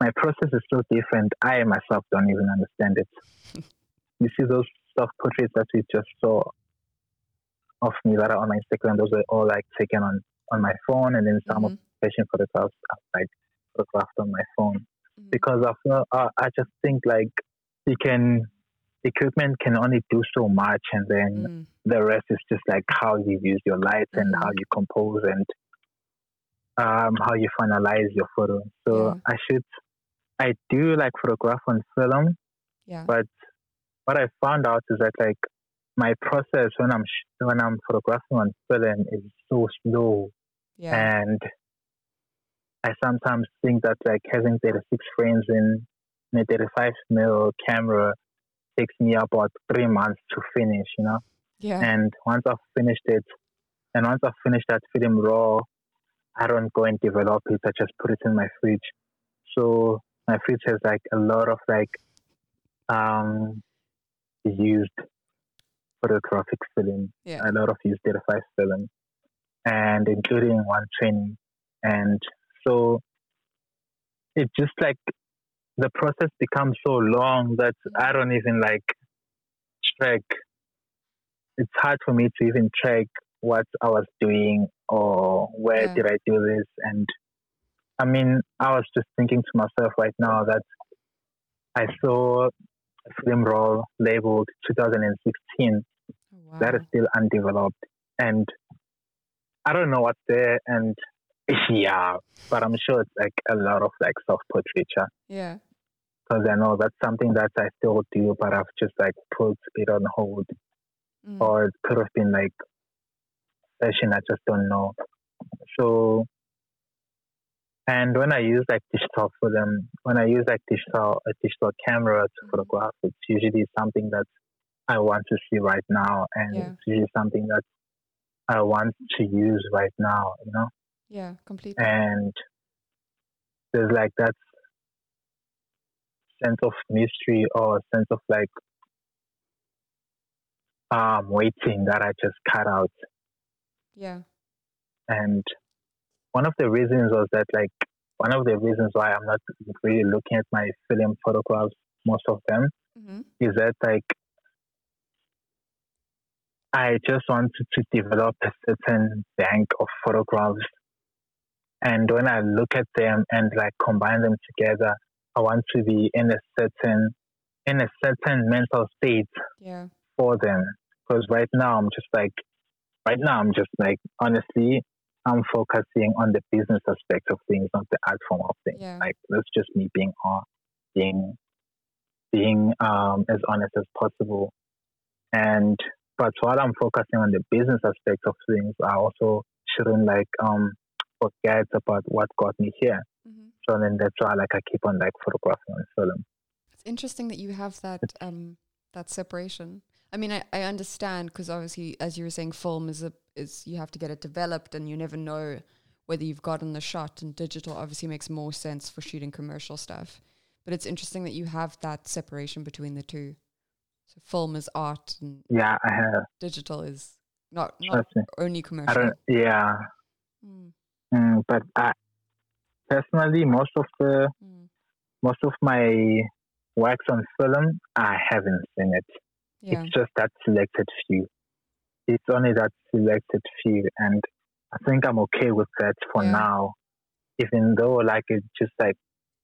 my process is so different. I myself don't even understand it. *laughs* you see those self portraits that we just saw of me that are on my Instagram, those are all like taken on, on my phone and then some of Mhm. the fashion photographs are like photographed on my phone. Mhm. Because I feel uh, I just think like you can equipment can only do so much and then Mm. the rest is just like how you use your lights and Mhm. how you compose and um, how you finalize your photo. So Yeah. I should, I do like photograph on film, Yeah. but what I found out is that like my process when I'm sh- when I'm photographing on film is so slow, yeah. and I sometimes think that like having 36 frames in a 35 mil camera takes me about three months to finish, you know. Yeah. And once I've finished it, and once I've finished that film raw, I don't go and develop it. I just put it in my fridge. So my fridge has like a lot of like um used photographic film, Yeah. a lot of used data five film, and including one training. And so it just like the process becomes so long that I don't even like track. It's hard for me to even track what I was doing or where Yeah. did I do this. And I mean, I was just thinking to myself right now that I saw a film roll labeled 2016 Oh, wow. that is still undeveloped. And I don't know what's there. And *laughs* yeah, but I'm sure it's like a lot of like self portraiture yeah. because I know that's something that I still do, but I've just like put it on hold, Mm. or it could have been like session. I just don't know. So, and when I use like digital for them, when I use like digital a digital camera to photograph, it's usually something that I want to see right now, and Yeah. it's usually something that I want to use right now. You know Yeah. Completely. and there's like that sense of mystery or sense of like um waiting that I just cut out. yeah. And one of the reasons was that like one of the reasons why I'm not really looking at my film photographs, most of them, hmm is that like I just wanted to develop a certain bank of photographs. And when I look at them and like combine them together, I want to be in a certain in a certain mental state Yeah. for them. Because right now I'm just like right now I'm just like honestly I'm focusing on the business aspect of things, not the art form of things. Yeah. Like that's just me being on being being um, as honest as possible. And but while I'm focusing on the business aspect of things, I also shouldn't like um forget about what got me here. Mm-hmm. So then that's why like I keep on like photographing on film. It's interesting that you have that um that separation. I mean, I, I understand because obviously, as you were saying, film is a is you have to get it developed, and you never know whether you've gotten the shot. And digital obviously makes more sense for shooting commercial stuff. But it's interesting that you have that separation between the two. So film is art, and Yeah, I have. digital is not not only I commercial. don't. Yeah, Mm, mm, but I personally most of the mm. most of my works on film I haven't seen it. Yeah, It's just that selected few. It's only that selected few, and I think I'm okay with that for Yeah. now. Even though, like, it's just like,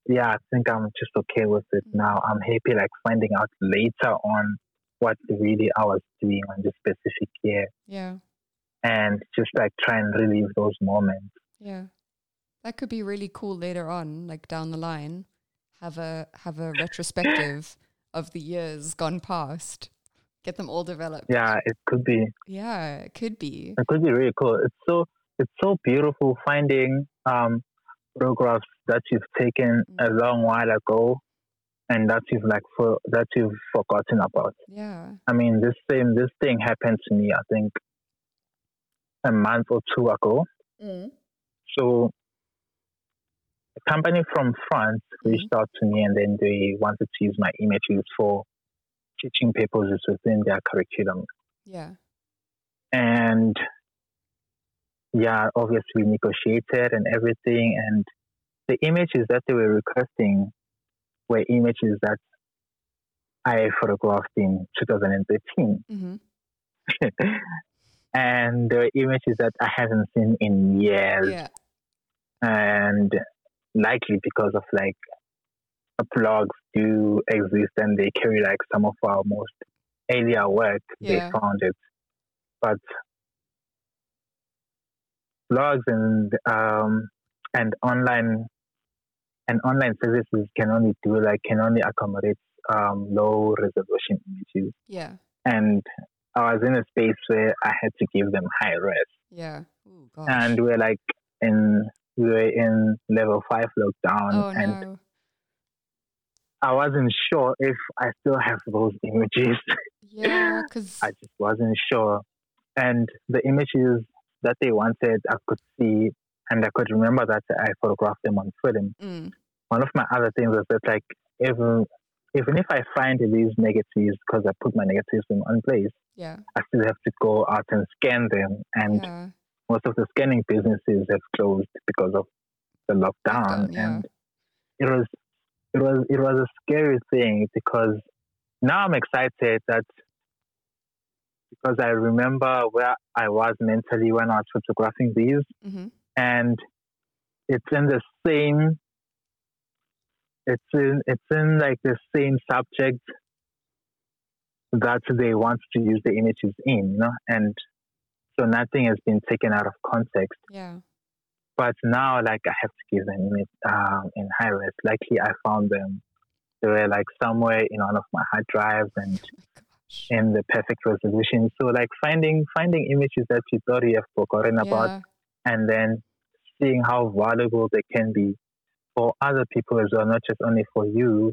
yeah, I think I'm just okay with it Mm. now. I'm happy, like, finding out later on what really I was doing on this specific year, yeah, and just like try and relive those moments. yeah. That could be really cool later on, like down the line. Have a have a retrospective of the years gone past. Get them all developed. Yeah, it could be. Yeah, it could be. It could be really cool. It's so it's so beautiful finding um, photographs that you've taken a Mm. long while ago, and that you've like for that you've forgotten about. Yeah. I mean, this same this thing happened to me. I think a month or two ago. Mm. So a company from France reached out to me, and then they wanted to use my images for teaching purposes within their curriculum. Yeah. and yeah, obviously we negotiated and everything. And the images that they were requesting were images that I photographed in 2013, Mm-hmm. *laughs* and there were images that I haven't seen in years, Yeah. and likely because of like a blogs do exist and they carry like some of our most earlier work. Yeah. They found it, but blogs and um, and online and online services can only do like can only accommodate um, low resolution images. Yeah. And I was in a space where I had to give them high res, Yeah. Oh gosh. and we're like in we were in level five lockdown, oh and no. I wasn't sure if I still have those images. Yeah, *laughs* because I just wasn't sure. And the images that they wanted, I could see, and I could remember that I photographed them on film. mm, one of my other things is that like even even if I find these negatives because I put my negatives in one place, Yeah. I still have to go out and scan them. And Yeah. most of the scanning businesses have closed because of the lockdown. Lockdown, yeah. And it was it was it was a scary thing because now I'm excited that because I remember where I was mentally when I was photographing these Mm-hmm. and it's in the same it's in it's in like the same subject that they want to use the images in, you know, and so nothing has been taken out of context. Yeah. But now, like, I have to give them image um, in high res. Luckily, I found them. They were like somewhere in one of my hard drives and Gosh. in the perfect resolution. So, like, finding finding images that you thought you have forgotten about and then seeing how valuable they can be for other people as well, not just only for you,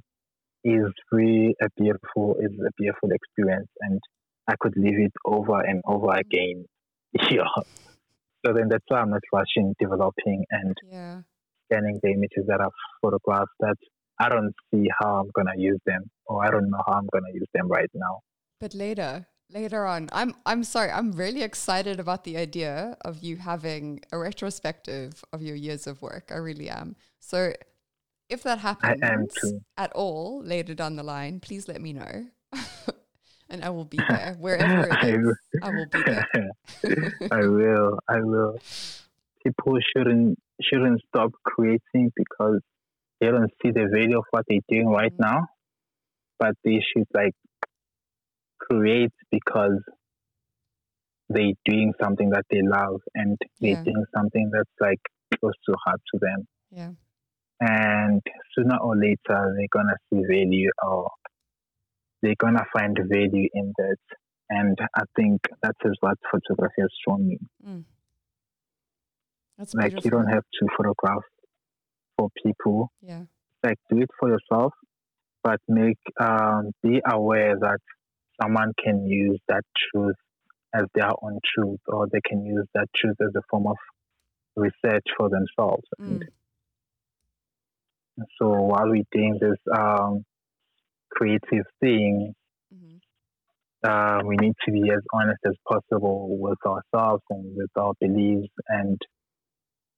is really a beautiful is a beautiful experience, and I could live it over and over again. *laughs* Yeah. So then that's why I'm not rushing developing and Yeah. scanning the images that I've photographed that I don't see how I'm gonna use them or I don't know how I'm gonna use them right now. But later, later on, I'm I'm sorry, I'm really excited about the idea of you having a retrospective of your years of work. I really am. So if that happens at all later down the line, please let me know. *laughs* and I will be there. Wherever *laughs* I will. I will be there. *laughs* I will. I will. People shouldn't shouldn't stop creating because they don't see the value of what they're doing right Mhm. now, but they should like create because they're doing something that they love and they're Yeah. doing something that's like close to heart to them. Yeah. And sooner or later, they're gonna see value or they're gonna find value in that. And I think that is what photography has shown me. That's Like beautiful. you don't have to photograph for people. yeah. Like do it for yourself, but make um, be aware that someone can use that truth as their own truth, or they can use that truth as a form of research for themselves. Mm. So while we're doing this um, creative thing, hmm uh, we need to be as honest as possible with ourselves and with our beliefs and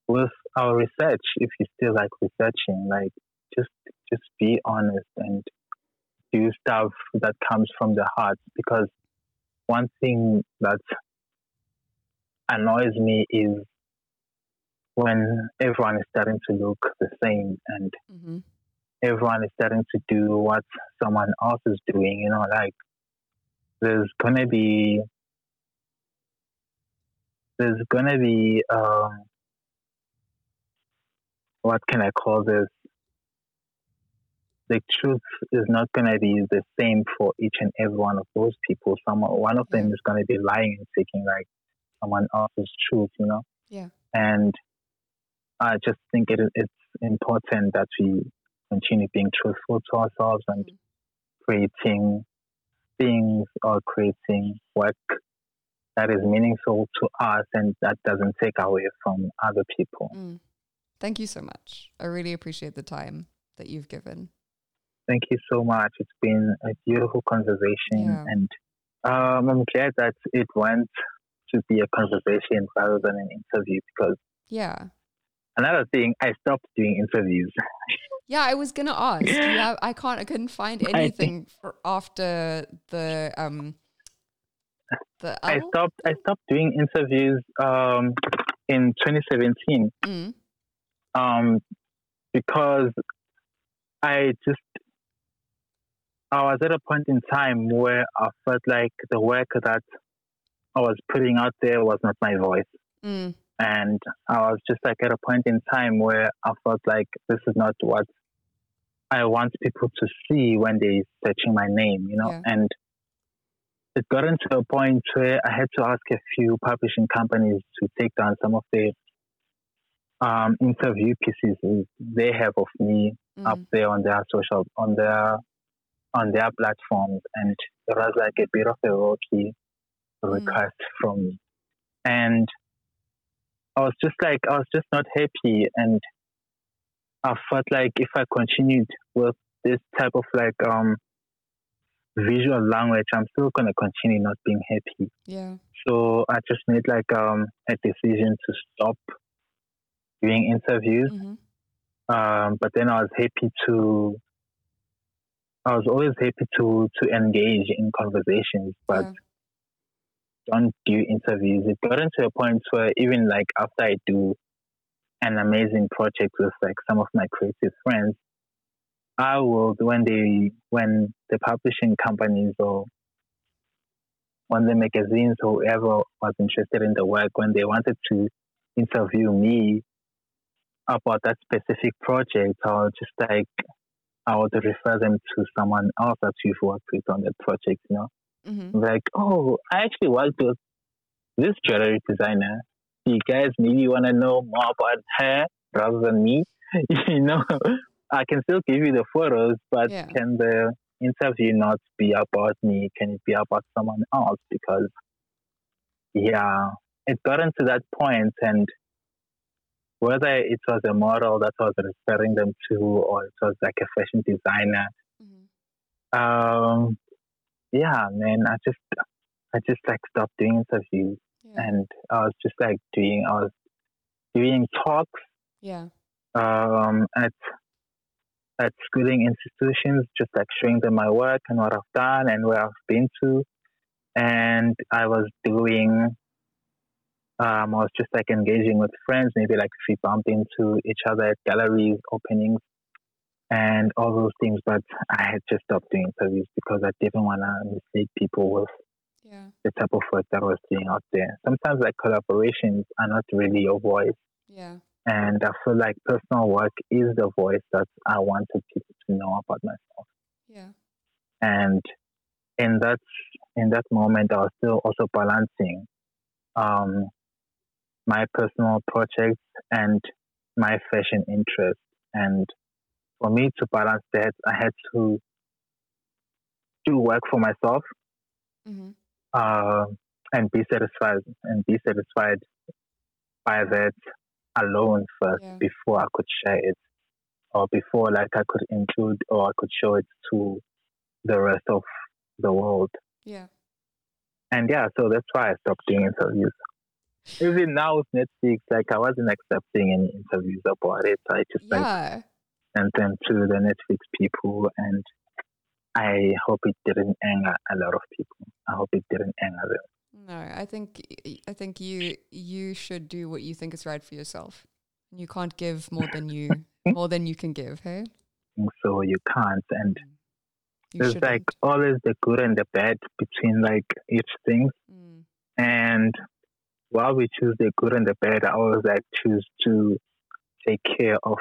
with our research. If you still like researching, like just just be honest and do stuff that comes from the heart. Because one thing that annoys me is when everyone is starting to look the same and hmm everyone is starting to do what someone else is doing. You know, like there's gonna be there's gonna be um, what can I call this? The truth is not gonna be the same for each and every one of those people. Some one of them is gonna be lying and seeking like someone else's truth. You know. Yeah. And I just think it, it's important that we continue being truthful to ourselves and Mm. creating things or creating work that is meaningful to us and that doesn't take away from other people. Mm. Thank you so much. I really appreciate the time that you've given. Thank you so much. It's been a beautiful conversation Yeah. and um, I'm glad that it went to be a conversation rather than an interview because Yeah. another thing, I stopped doing interviews. *laughs* Yeah, I was gonna ask. Yeah, I can't. I couldn't find *laughs* anything for after the um the I stopped I stopped doing interviews um, in 2017 Mm, um, because I just I was at a point in time where I felt like the work that I was putting out there was not my voice, mm, and I was just like at a point in time where I felt like this is not what I want people to see when they're searching my name, you know, Yeah. and it got into a point where I had to ask a few publishing companies to take down some of the um, interview pieces they have of me up mm, there on their social on their on their platforms, and it was like a bit of a rocky Mm. request from me, and I was just like I was just not happy, and I felt like if I continued with this type of like um visual language, I'm still gonna continue not being happy. Yeah. So I just made like um a decision to stop doing interviews. Mm-hmm. Um, but then I was happy to. I was always happy to to engage in conversations, but Yeah. don't do interviews. It got into a point where even like after I do an amazing project with like some of my creative friends, I will when they when the publishing companies or when the magazines or whoever was interested in the work when they wanted to interview me about that specific project, I'll just like I would refer them to someone else that you've worked with on that project, you know Mm-hmm. like, oh, I actually worked with this jewelry designer. You guys maybe want to know more about her rather than me. *laughs* you know, I can still give you the photos, but Yeah. can the interview not be about me? Can it be about someone else? Because, yeah, it got into that point, and whether it was a model that I was referring them to or it was like a fashion designer, Mm-hmm. um, yeah, man, I just, I just like stopped doing interviews Yeah. and I was just like doing, I was doing talks, yeah. um, at, at schooling institutions, just like showing them my work and what I've done and where I've been to. And I was doing, um, I was just like engaging with friends, maybe like if we bumped into each other at galleries, openings, and all those things. But I had just stopped doing interviews because I didn't want to mislead people with Yeah. the type of work that was doing out there. Sometimes like collaborations are not really your voice. Yeah. And I feel like personal work is the voice that I wanted people to know about myself. Yeah. And in that in that moment, I was still also balancing um, my personal projects and my fashion interests. And for me to balance that, I had to do work for myself Mm-hmm. Uh, and be satisfied and be satisfied by that alone first Yeah. before I could share it or before like I could include or I could show it to the rest of the world. Yeah. And yeah, so that's why I stopped doing interviews. Even now with Netflix, like I wasn't accepting any interviews about it. I just like Yeah. sent them to the Netflix people and I hope it didn't anger a lot of people. I hope it didn't anger them. No, I think I think you you should do what you think is right for yourself. You can't give more than you *laughs* more than you can give. Hey, so you can't. And you there's shouldn't. like always the good and the bad between like each thing. Mm, And while we choose the good and the bad, I always like choose to take care of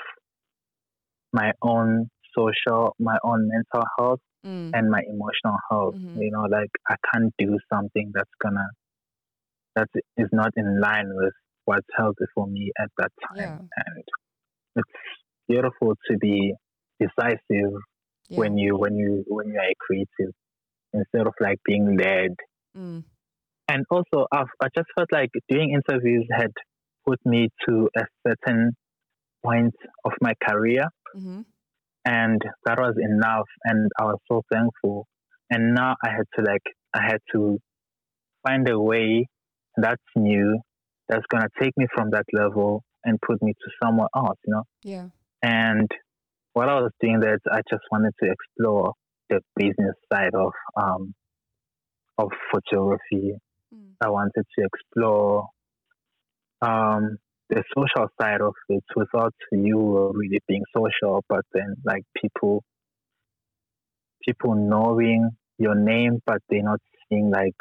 my own social, my own mental health mm, and my emotional health. Mhm. You know, like I can't do something that's gonna that is not in line with what's healthy for me at that time. Yeah. And it's beautiful to be decisive yeah. when you when you when you are creative instead of like being led. Mm, And also, I've, I just felt like doing interviews had put me to a certain point of my career, mm-hmm. And that was enough. And I was so thankful. And now I had to like I had to find a way that's new, that's gonna take me from that level and put me to somewhere else. You know. Yeah. And while I was doing that, I just wanted to explore the business side of um, of photography. Mm, I wanted to explore um, the social side of it without you really being social, but then like people people knowing your name, but they're not seeing like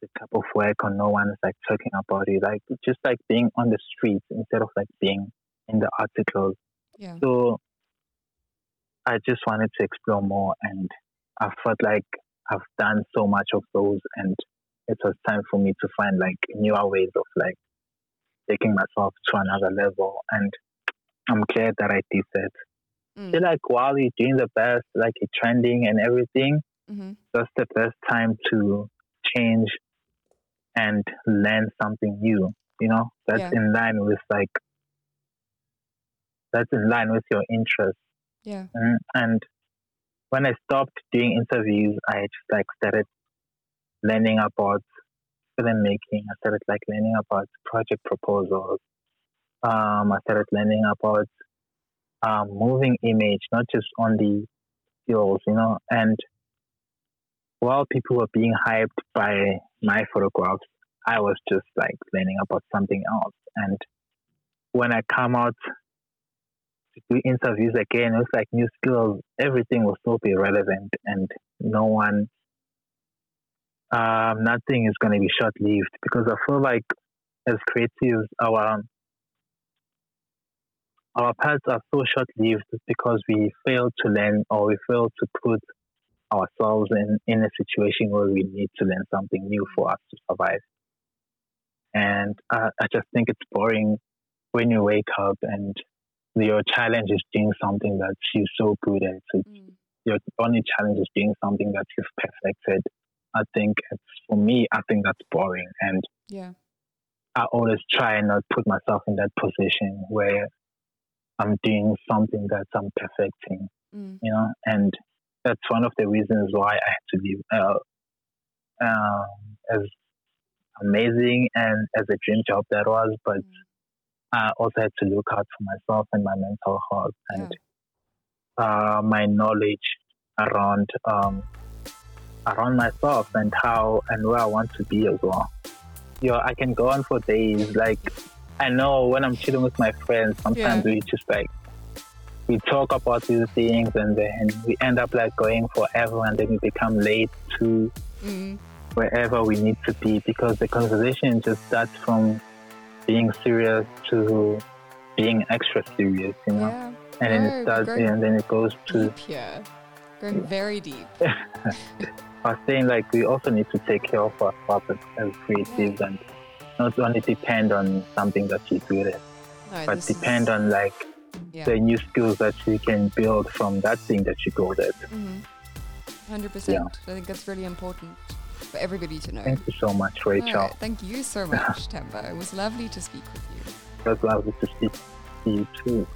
the type of work or no one is like talking about it. Like just like being on the streets instead of like being in the articles. yeah. So I just wanted to explore more, and I felt like I've done so much of those, and it was time for me to find like newer ways of like taking myself to another level. And I'm glad that I did that. Mm, feel like while you're doing the best, like you're trending and everything, mm-hmm. that's the best time to change and learn something new. You know, that's Yeah. in line with like that's in line with your interests. Yeah. Mm, And when I stopped doing interviews, I just like started learning about filmmaking. I started like learning about project proposals. Um, I started learning about um, moving image, not just on the skills, you know. And while people were being hyped by my photographs, I was just like learning about something else. And when I come out to do interviews again, it was like new skills. Everything will still be relevant, and no one, um, nothing is going to be short lived because I feel like as creatives, our our paths are so short lived because we fail to learn or we fail to put ourselves in, in a situation where we need to learn something new for us to survive. And I, I just think it's boring when you wake up and your challenge is doing something that you're so good at. So Mm. your only challenge is doing something that you've perfected. I think it's for me, I think that's boring. And Yeah. I always try and not put myself in that position where I'm doing something that I'm perfecting, Mm. you know, and that's one of the reasons why I had to leave. Uh, um, as amazing and as a dream job that was, but Mm. I also had to look out for myself and my mental health and uh, my knowledge around um, around myself and how and where I want to be as well. You know, I can go on for days. Like I know when I'm chilling with my friends, sometimes Yeah. we just like we talk about these things and then we end up like going forever and then we become late to Mm. wherever we need to be because the conversation just starts from being serious to being extra serious, you know. Yeah. And then it starts going and then it goes to Deep here. Going very deep. *laughs* I was saying like we also need to take care of ourselves as, creatives and not only depend on something that you're good No, but depend is, on like yeah. the new skills that you can build from that thing that good at. Mhm. 100%. I think that's really important for everybody to know. Thank you so much, Rachel. No, thank you so *laughs* much, Temba. It was lovely to speak with you. It was lovely to speak to you too.